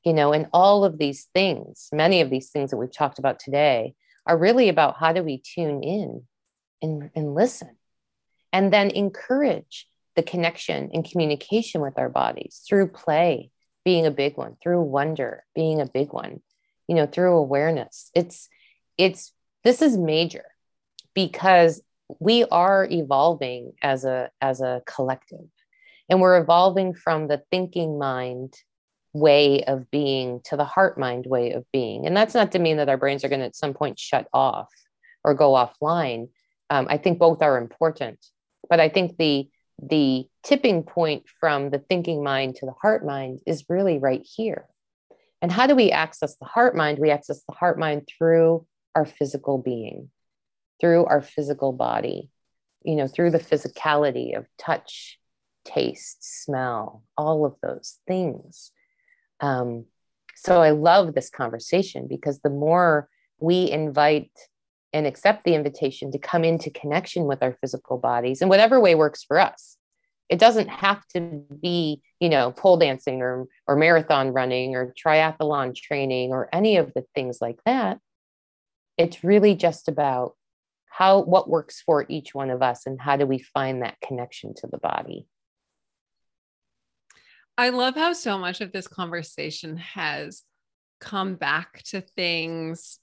You know, and all of these things, many of these things that we've talked about today, are really about how do we tune in and, and listen and then encourage the connection and communication with our bodies through play being a big one through wonder being a big one you know through awareness it's it's this is major because we are evolving as a as a collective and we're evolving from the thinking mind way of being to the heart mind way of being. And that's not to mean that our brains are going to at some point shut off or go offline. Um, I think both are important. But I think the the tipping point from the thinking mind to the heart mind is really right here. And how do we access the heart mind? We access the heart mind through our physical being, through our physical body, you know, through the physicality of touch taste, smell, all of those things. Um, so I love this conversation because the more we invite and accept the invitation to come into connection with our physical bodies in whatever way works for us. It doesn't have to be, you know, pole dancing or or marathon running or triathlon training or any of the things like that. It's really just about how what works for each one of us and how do we find that connection to the body. I love how so much of this conversation has come back to things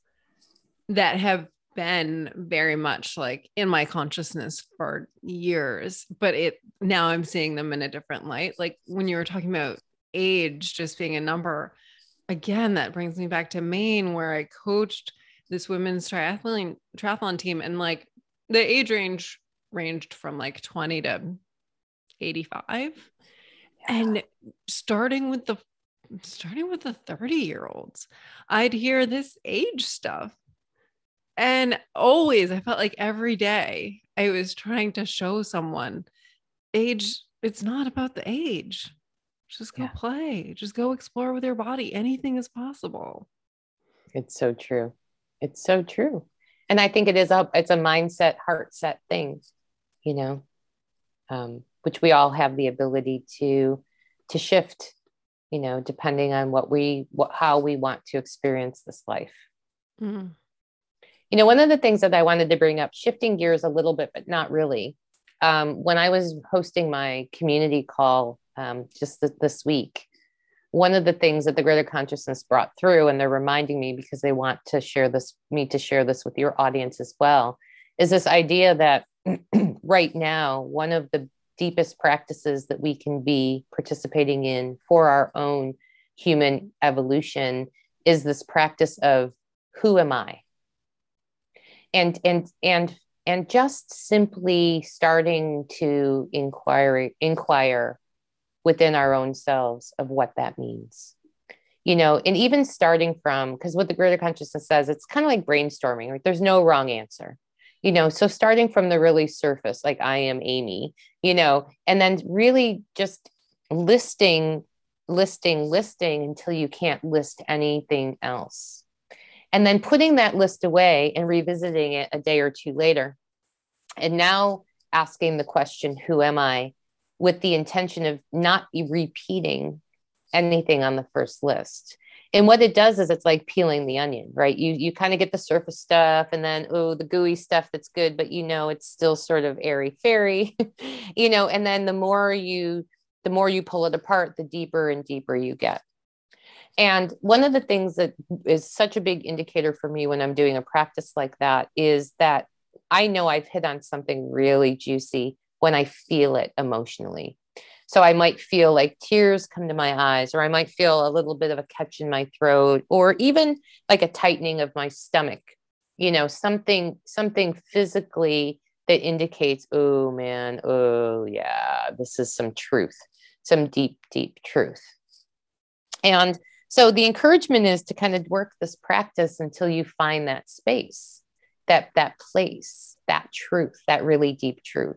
that have been very much like in my consciousness for years, but it now I'm seeing them in a different light. Like when you were talking about age just being a number, again, that brings me back to Maine where I coached this women's triathlon triathlon team and like the age range ranged from like 20 to 85 and starting with the starting with the 30 year olds, I'd hear this age stuff. And always, I felt like every day I was trying to show someone age, it's not about the age. Just go yeah. play, just go explore with your body. Anything is possible. It's so true. It's so true. And I think it is a it's a mindset, heart set thing, you know, um, which we all have the ability to to shift you know, depending on what we, what, how we want to experience this life. Mm. You know, one of the things that I wanted to bring up, shifting gears a little bit, but not really. Um, when I was hosting my community call um, just th- this week, one of the things that the greater consciousness brought through, and they're reminding me because they want to share this, me to share this with your audience as well, is this idea that right now, one of the deepest practices that we can be participating in for our own human evolution is this practice of who am i and and and and just simply starting to inquire inquire within our own selves of what that means. You know and even starting from because what the greater consciousness says it's kind of like brainstorming right? There's no wrong answer you know? So starting from the really surface like i am amy you know and then really just listing listing listing until you can't list anything else and then putting that list away and revisiting it a day or two later. And now asking the question who am i with the intention of not repeating anything on the first list. And what it does is it's like peeling the onion right? You you kind of get the surface stuff and then oh the gooey stuff that's good but you know it's still sort of airy fairy you know and then the more you the more you pull it apart the deeper and deeper you get and one of the things that is such a big indicator for me when i'm doing a practice like that is that i know i've hit on something really juicy when i feel it emotionally so I might feel like tears come to my eyes, or I might feel a little bit of a catch in my throat, or even like a tightening of my stomach, you know, something, something physically that indicates, oh man, oh yeah, this is some truth, some deep, deep truth. And so the encouragement is to kind of work this practice until you find that space, that that place, that truth, that really deep truth.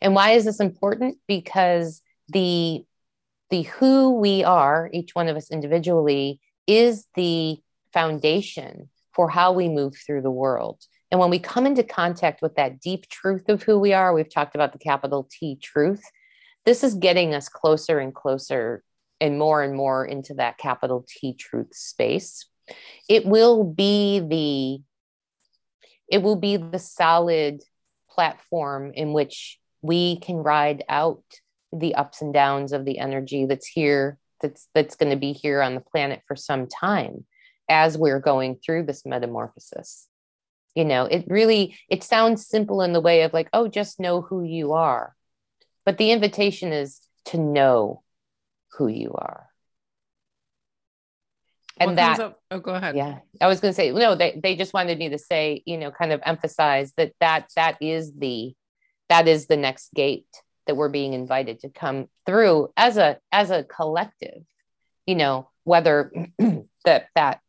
And why is this important? Because the the who we are, each one of us individually, is the foundation for how we move through the world. And when we come into contact with that deep truth of who we are, we've talked about the capital T truth. This is getting us closer and closer and more and more into that capital T truth space. It will be the it will be the solid platform in which we can ride out the ups and downs of the energy that's here that's that's going to be here on the planet for some time as we're going through this metamorphosis you know it really it sounds simple in the way of like oh just know who you are but the invitation is to know who you are. And what that oh go ahead. Yeah i was going to say no they, they just wanted me to say you know kind of emphasize that that that is the that is the next gate that we're being invited to come through as a as a collective. You know whether that that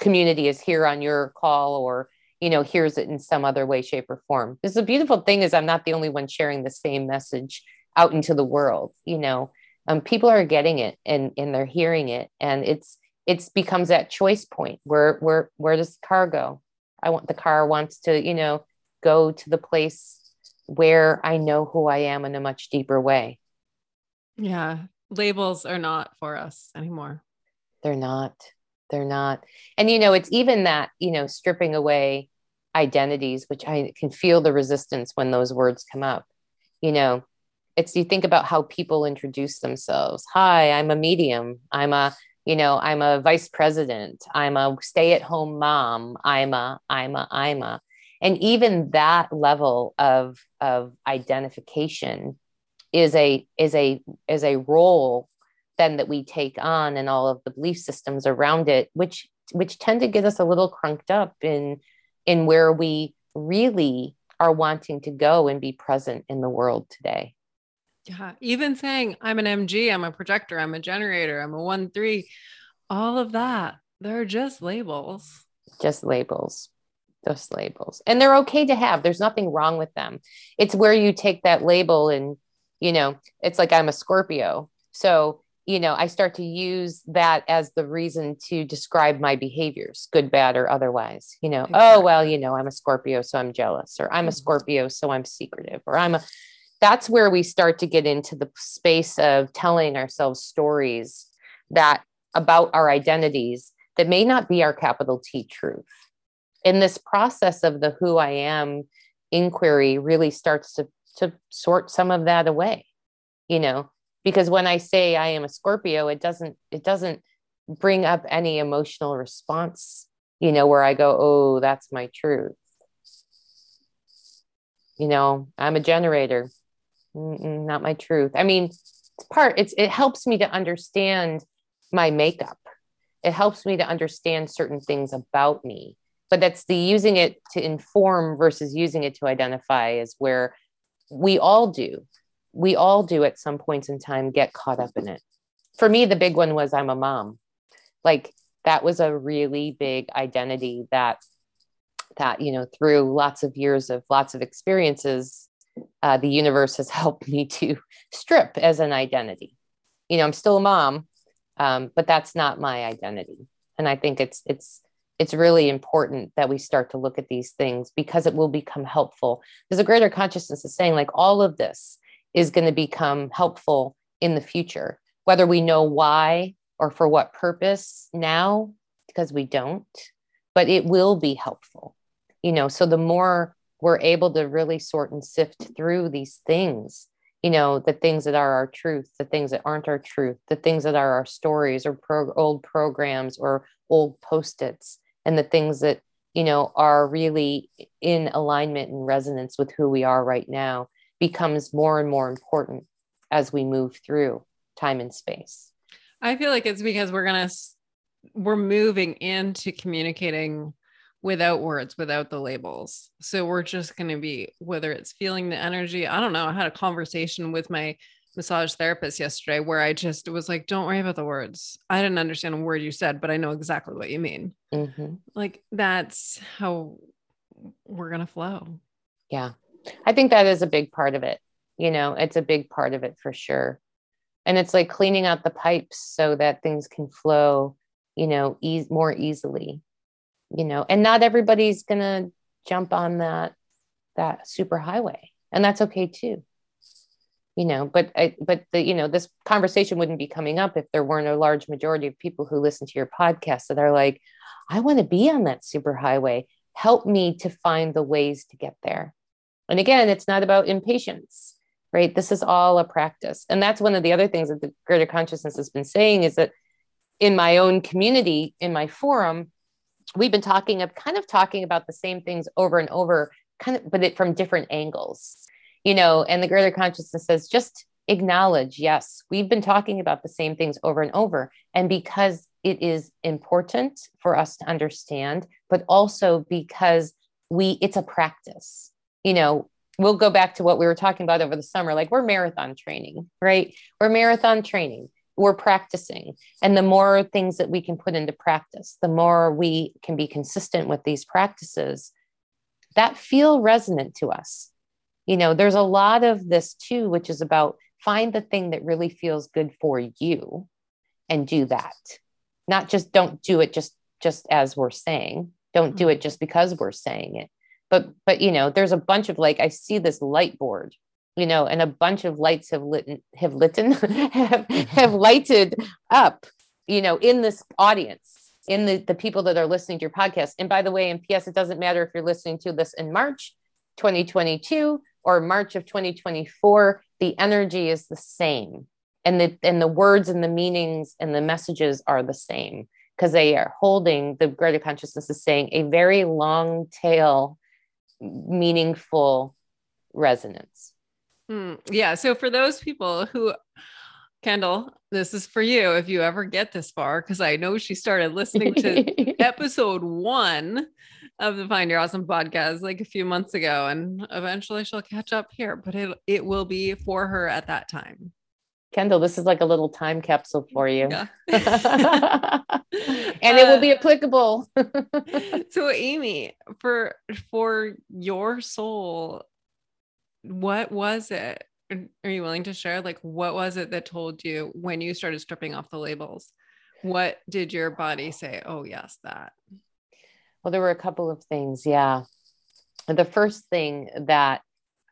community is here on your call or you know hears it in some other way shape or form. Because the beautiful thing is i'm not the only one sharing the same message out into the world you know um, people are getting it and and they're hearing it and it's it's becomes that choice point where where where does the car go i want the car wants to you know go to the place where I know who I am in a much deeper way. Yeah. Labels are not for us anymore. They're not. They're not. And, you know, it's even that, you know, stripping away identities, which I can feel the resistance when those words come up. You know, it's you think about how people introduce themselves. Hi, I'm a medium. I'm a, you know, I'm a vice president. I'm a stay at home mom. I'm a, I'm a, I'm a and even that level of of identification is a is a is a role then that we take on and all of the belief systems around it which which tend to get us a little crunked up in in where we really are wanting to go and be present in the world today Yeah. Even saying I'm an MG, I'm a projector, I'm a generator, I'm a one three, all of that, they're just labels. Just labels. Just labels. And they're okay to have. There's nothing wrong with them. It's where you take that label and, you know, it's like I'm a Scorpio. So, you know, I start to use that as the reason to describe my behaviors, good, bad, or otherwise. You know, exactly. oh, well, you know, I'm a Scorpio, so I'm jealous, or I'm a mm-hmm. Scorpio, so I'm secretive, or I'm a, that's where we start to get into the space of telling ourselves stories that about our identities that may not be our capital T truth. In this process of the who I am inquiry really starts to, to sort some of that away, you know, because when I say I am a Scorpio, it doesn't, it doesn't bring up any emotional response, you know, where I go, oh, that's my truth. You know, I'm a generator not my truth. I mean, it's part, it's, it helps me to understand my makeup. It helps me to understand certain things about me. But that's the using it to inform versus using it to identify is where we all do. We all do at some points in time get caught up in it. For me, the big one was I'm a mom. Like that was a really big identity that that you know through lots of years of lots of experiences uh, the universe has helped me to strip as an identity. You know, I'm still a mom, um, but that's not my identity. And I think it's it's it's really important that we start to look at these things because it will become helpful. There's a greater consciousness is saying like all of this is going to become helpful in the future, whether we know why or for what purpose now, because we don't, but it will be helpful. You know, so the more we're able to really sort and sift through these things you know the things that are our truth the things that aren't our truth the things that are our stories or pro- old programs or old post-its and the things that you know are really in alignment and resonance with who we are right now becomes more and more important as we move through time and space. I feel like it's because we're gonna we're moving into communicating without words, without the labels. So we're just going to be, whether it's feeling the energy, I don't know. I had a conversation with my massage therapist yesterday where I just was like, don't worry about the words. I didn't understand a word you said, but I know exactly what you mean. Mm-hmm. Like that's how we're going to flow. Yeah. I think that is a big part of it. You know, it's a big part of it for sure. And it's like cleaning out the pipes so that things can flow, you know, e- more easily you know and not everybody's to jump on that that super highway and that's okay too. You know but I, but the you know this conversation wouldn't be coming up if there weren't a large majority of people who listen to your podcast that are like i want to be on that super highway. Help me to find the ways to get there. And again it's not about impatience right? This is all a practice. And that's one of the other things that the greater consciousness has been saying is that in my own community in my forum we've been talking of kind of talking about the same things over and over kind of but it from different angles you know and the greater consciousness says just acknowledge yes we've been talking about the same things over and over. And because it is important for us to understand but also because we it's a practice you know we'll go back to what we were talking about over the summer like we're marathon training right? We're marathon training we're practicing. And the more things that we can put into practice, the more we can be consistent with these practices that feel resonant to us. You know, there's a lot of this too, which is about find the thing that really feels good for you and do that. Not just don't do it just just as we're saying. Don't do mm-hmm. it just because we're saying it. But but you know, there's a bunch of like I see this light board you know, and a bunch of lights have lit have lit have, mm-hmm. have lighted up, you know, in this audience, in the, the people that are listening to your podcast. And by the way, in PS, it doesn't matter if you're listening to this in March 2022 or March of 2024, the energy is the same. And the and the words and the meanings and the messages are the same because they are holding the greater consciousness is saying a very long tail, meaningful resonance. Mm, yeah. So for those people who Kendall, this is for you if you ever get this far, because I know she started listening to episode one of the Find Your Awesome podcast like a few months ago, and eventually she'll catch up here, but it, it will be for her at that time. Kendall, this is like a little time capsule for you. Yeah. and it will be applicable. so Amy, for for your soul, what was it? Are you willing to share? Like what was it that told you when you started stripping off the labels? What did your body say? Oh yes, that. Well, there were a couple of things. Yeah. The first thing that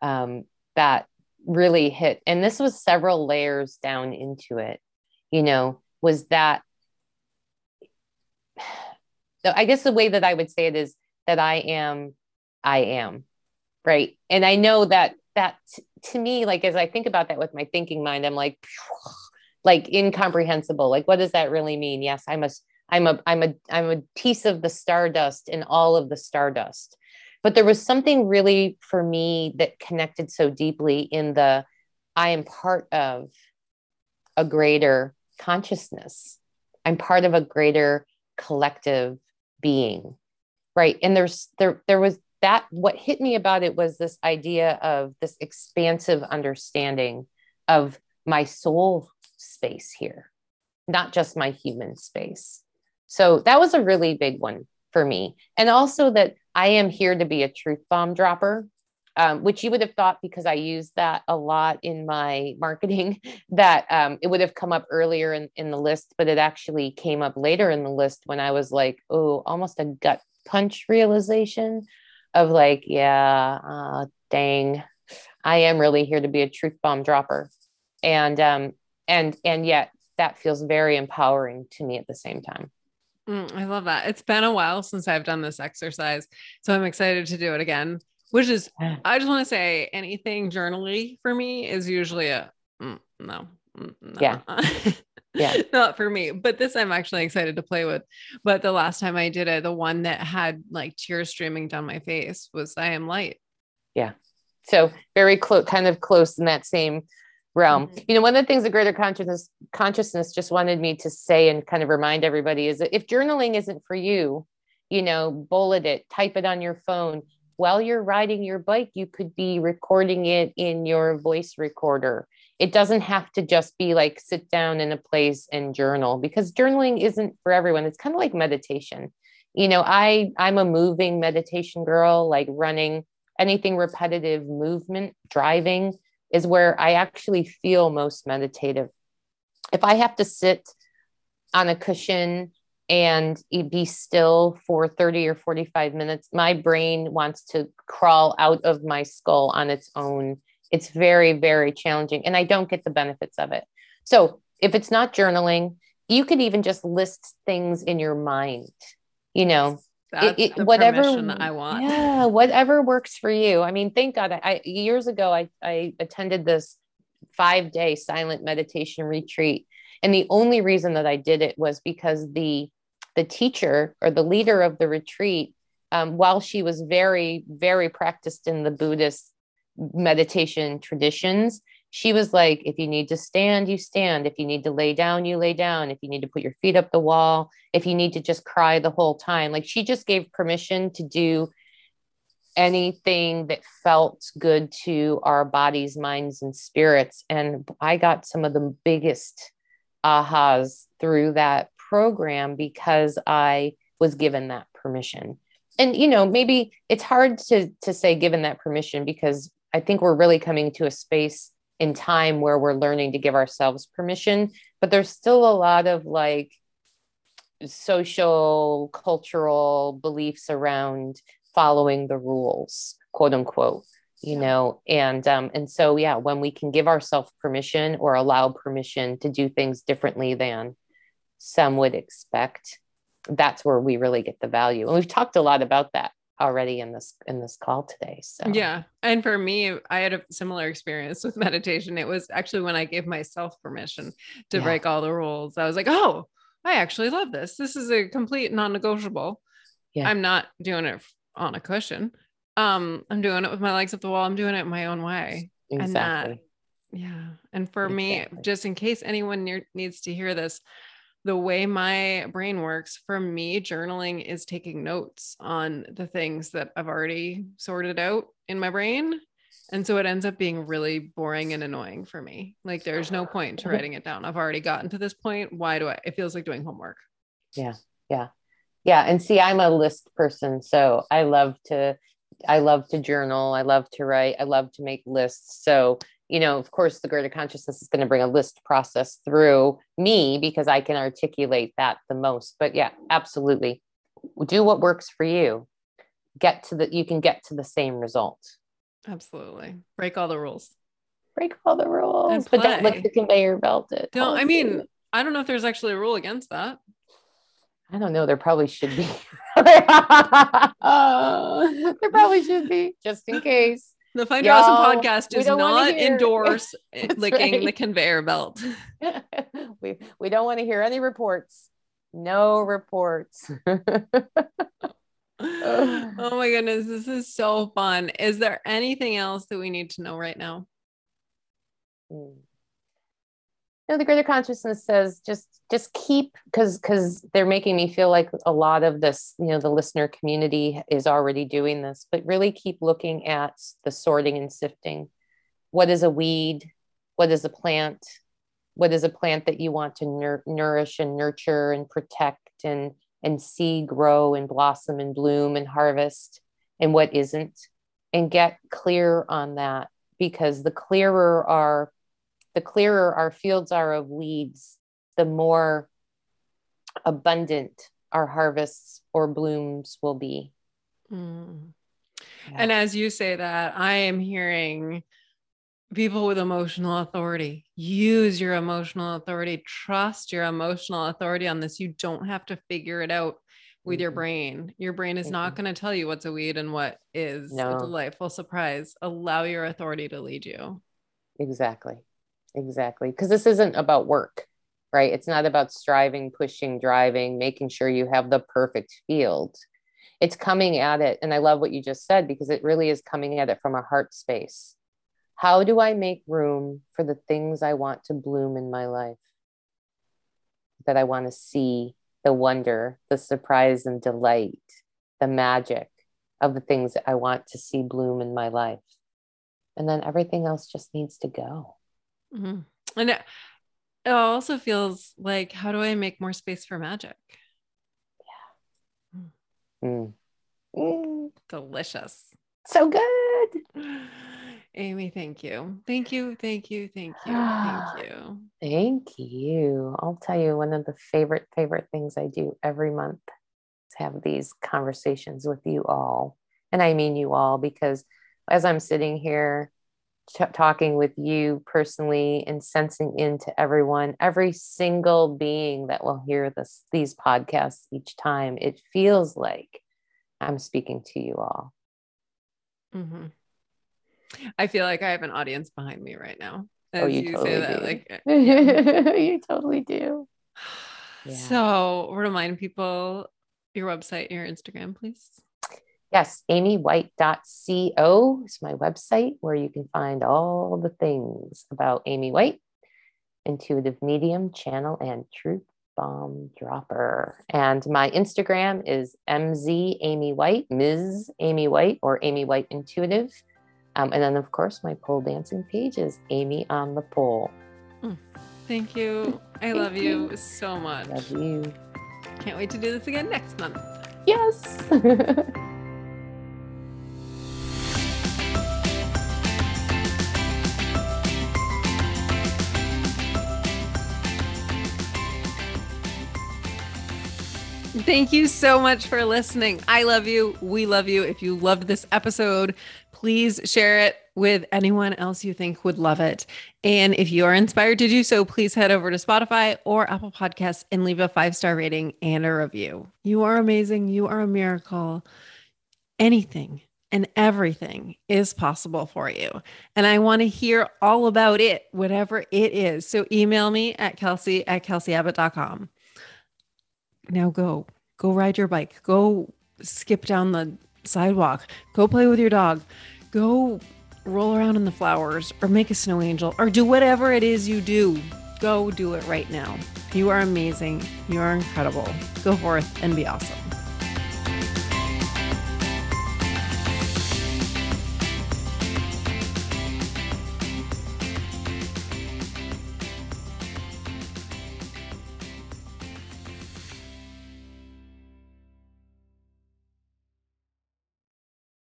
um, that really hit, and this was several layers down into it, you know, was that so I guess the way that I would say it is that I am, I am, right? And I know that that t- to me, like as I think about that with my thinking mind, I'm like, like incomprehensible. Like, what does that really mean? Yes, I'm a, I'm a, I'm a, I'm a piece of the stardust in all of the stardust. But there was something really for me that connected so deeply in the I am part of a greater consciousness. I'm part of a greater collective being. Right. And there's there there was that what hit me about it was this idea of this expansive understanding of my soul space here, not just my human space. So that was a really big one for me. And also that I am here to be a truth bomb dropper, um, which you would have thought because I use that a lot in my marketing, that um, it would have come up earlier in, in the list, but it actually came up later in the list when I was like, oh, almost a gut punch realization of like, yeah, uh, dang, I am really here to be a truth bomb dropper. And, um, and, and yet that feels very empowering to me at the same time. Mm, I love that. It's been a while since I've done this exercise. So I'm excited to do it again, which is, I just want to say anything journally for me is usually a mm, no, mm, no. Yeah. yeah. Not for me, but this I'm actually excited to play with. But the last time I did it, the one that had like tears streaming down my face was I am light. Yeah. So very close, kind of close in that same realm. Mm-hmm. You know, one of the things the greater consciousness consciousness just wanted me to say and kind of remind everybody is that if journaling isn't for you, you know, bullet it, type it on your phone. While you're riding your bike, you could be recording it in your voice recorder. It doesn't have to just be like sit down in a place and journal because journaling isn't for everyone. It's kind of like meditation. You know, I I'm a moving meditation girl, like running, anything repetitive movement, driving is where I actually feel most meditative. If I have to sit on a cushion and be still for 30 or 45 minutes, my brain wants to crawl out of my skull on its own. It's very, very challenging, and I don't get the benefits of it. So, if it's not journaling, you could even just list things in your mind, you know, it, it, whatever I want. Yeah, whatever works for you. I mean, thank God. I, I years ago I I attended this five day silent meditation retreat, and the only reason that I did it was because the the teacher or the leader of the retreat, um, while she was very very practiced in the Buddhist meditation traditions, she was like, if you need to stand, you stand. If you need to lay down, you lay down. If you need to put your feet up the wall, if you need to just cry the whole time. Like she just gave permission to do anything that felt good to our bodies, minds, and spirits. And I got some of the biggest ahas through that program because I was given that permission. And you know, maybe it's hard to to say given that permission because I think we're really coming to a space in time where we're learning to give ourselves permission but there's still a lot of like social cultural beliefs around following the rules quote unquote you know? And um and so yeah when we can give ourselves permission or allow permission to do things differently than some would expect that's where we really get the value. And we've talked a lot about that already in this in this call today so yeah and for me i had a similar experience with meditation it was actually when i gave myself permission to yeah. break all the rules i was like oh i actually love this this is a complete non-negotiable yeah. i'm not doing it on a cushion um i'm doing it with my legs up the wall i'm doing it my own way exactly Yeah. And for Exactly. me, just in case anyone near, needs to hear this, the way my brain works for me, journaling is taking notes on the things that I've already sorted out in my brain. And so it ends up being really boring and annoying for me. Like there's no point to writing it down. I've already gotten to this point. Why do I? It feels like doing homework. yeah Yeah. Yeah. and see i'm a list person so i love to i love to journal i love to write i love to make lists so you know of course the greater consciousness is going to bring a list process through me because i can articulate that the most but yeah absolutely do what works for you get to the you can get to the same result Absolutely. Break all the rules. break all the rules but don't let the conveyor belt it Don't, I mean, I don't know if there's actually a rule against that. I don't know. There probably should be. there probably should be, just in case. The Find Your Awesome podcast does hear- endorse eh, licking the conveyor belt. we we don't want to hear any reports. No reports. oh my goodness, this is so fun. Is there anything else that we need to know right now? Mm. No, the greater consciousness says just just keep because because they're making me feel like a lot of this, you know, the listener community is already doing this, but really keep looking at the sorting and sifting. What is a weed? What is a plant? What is a plant that you want to nur- nourish and nurture and protect and and see grow and blossom and bloom and harvest and what isn't? And get clear on that because the clearer our the clearer our fields are of weeds, the more abundant our harvests or blooms will be. Mm. And as you say that, I am hearing people with emotional authority use your emotional authority, trust your emotional authority on this. You don't have to figure it out with your brain. Your brain is not going to tell you what's a weed and what is No. a delightful surprise. Allow your authority to lead you. Exactly. Exactly. Because this isn't about work, right? It's not about striving, pushing, driving, making sure you have the perfect field. It's coming at it. And I love what you just said because it really is coming at it from a heart space. How do I make room for the things I want to bloom in my life? That I want to see the wonder, the surprise and delight, the magic of the things that I want to see bloom in my life. And then everything else just needs to go. Mhm. And it, it also feels like, how do I make more space for magic? Mm. Mm, Delicious. so good. Amy, thank you. Thank you. Thank you. Thank you. Thank you. Thank you. I'll tell you one of the favorite, favorite things I do every month is have these conversations with you all. And I mean you all because as I'm sitting here ch- talking with you personally and sensing into everyone, every single being that will hear this, these podcasts each time, it feels like I'm speaking to you all. Mm-hmm. I feel like I have an audience behind me right now. Oh, as you totally do. Like, uh, yeah. you totally do. Yeah. So remind people your website, your Instagram, please. Yes, amywhite.co is my website where you can find all the things about Amy White, intuitive medium, channel, and truth bomb dropper. And my Instagram is MZ Amy White, Ms. Amy White, or Amy White Intuitive. Um, and then, of course, my pole dancing page is Amy on the pole. Thank you. I Thank love you you. so much. Love you. Can't wait to do this again next month. Yes. Thank you so much for listening. I love you. We love you. If you loved this episode, please share it with anyone else you think would love it. And if you are inspired to do so, please head over to Spotify or Apple Podcasts and leave a five star rating and a review. You are amazing. You are a miracle. Anything and everything is possible for you. And I want to hear all about it, whatever it is. So email me at kelsey at kelseyabbott.com now go go ride your bike go skip down the sidewalk go play with your dog go roll around in the flowers or make a snow angel or do whatever it is you do. Go do it right now. You are amazing. You are incredible. Go forth and be awesome.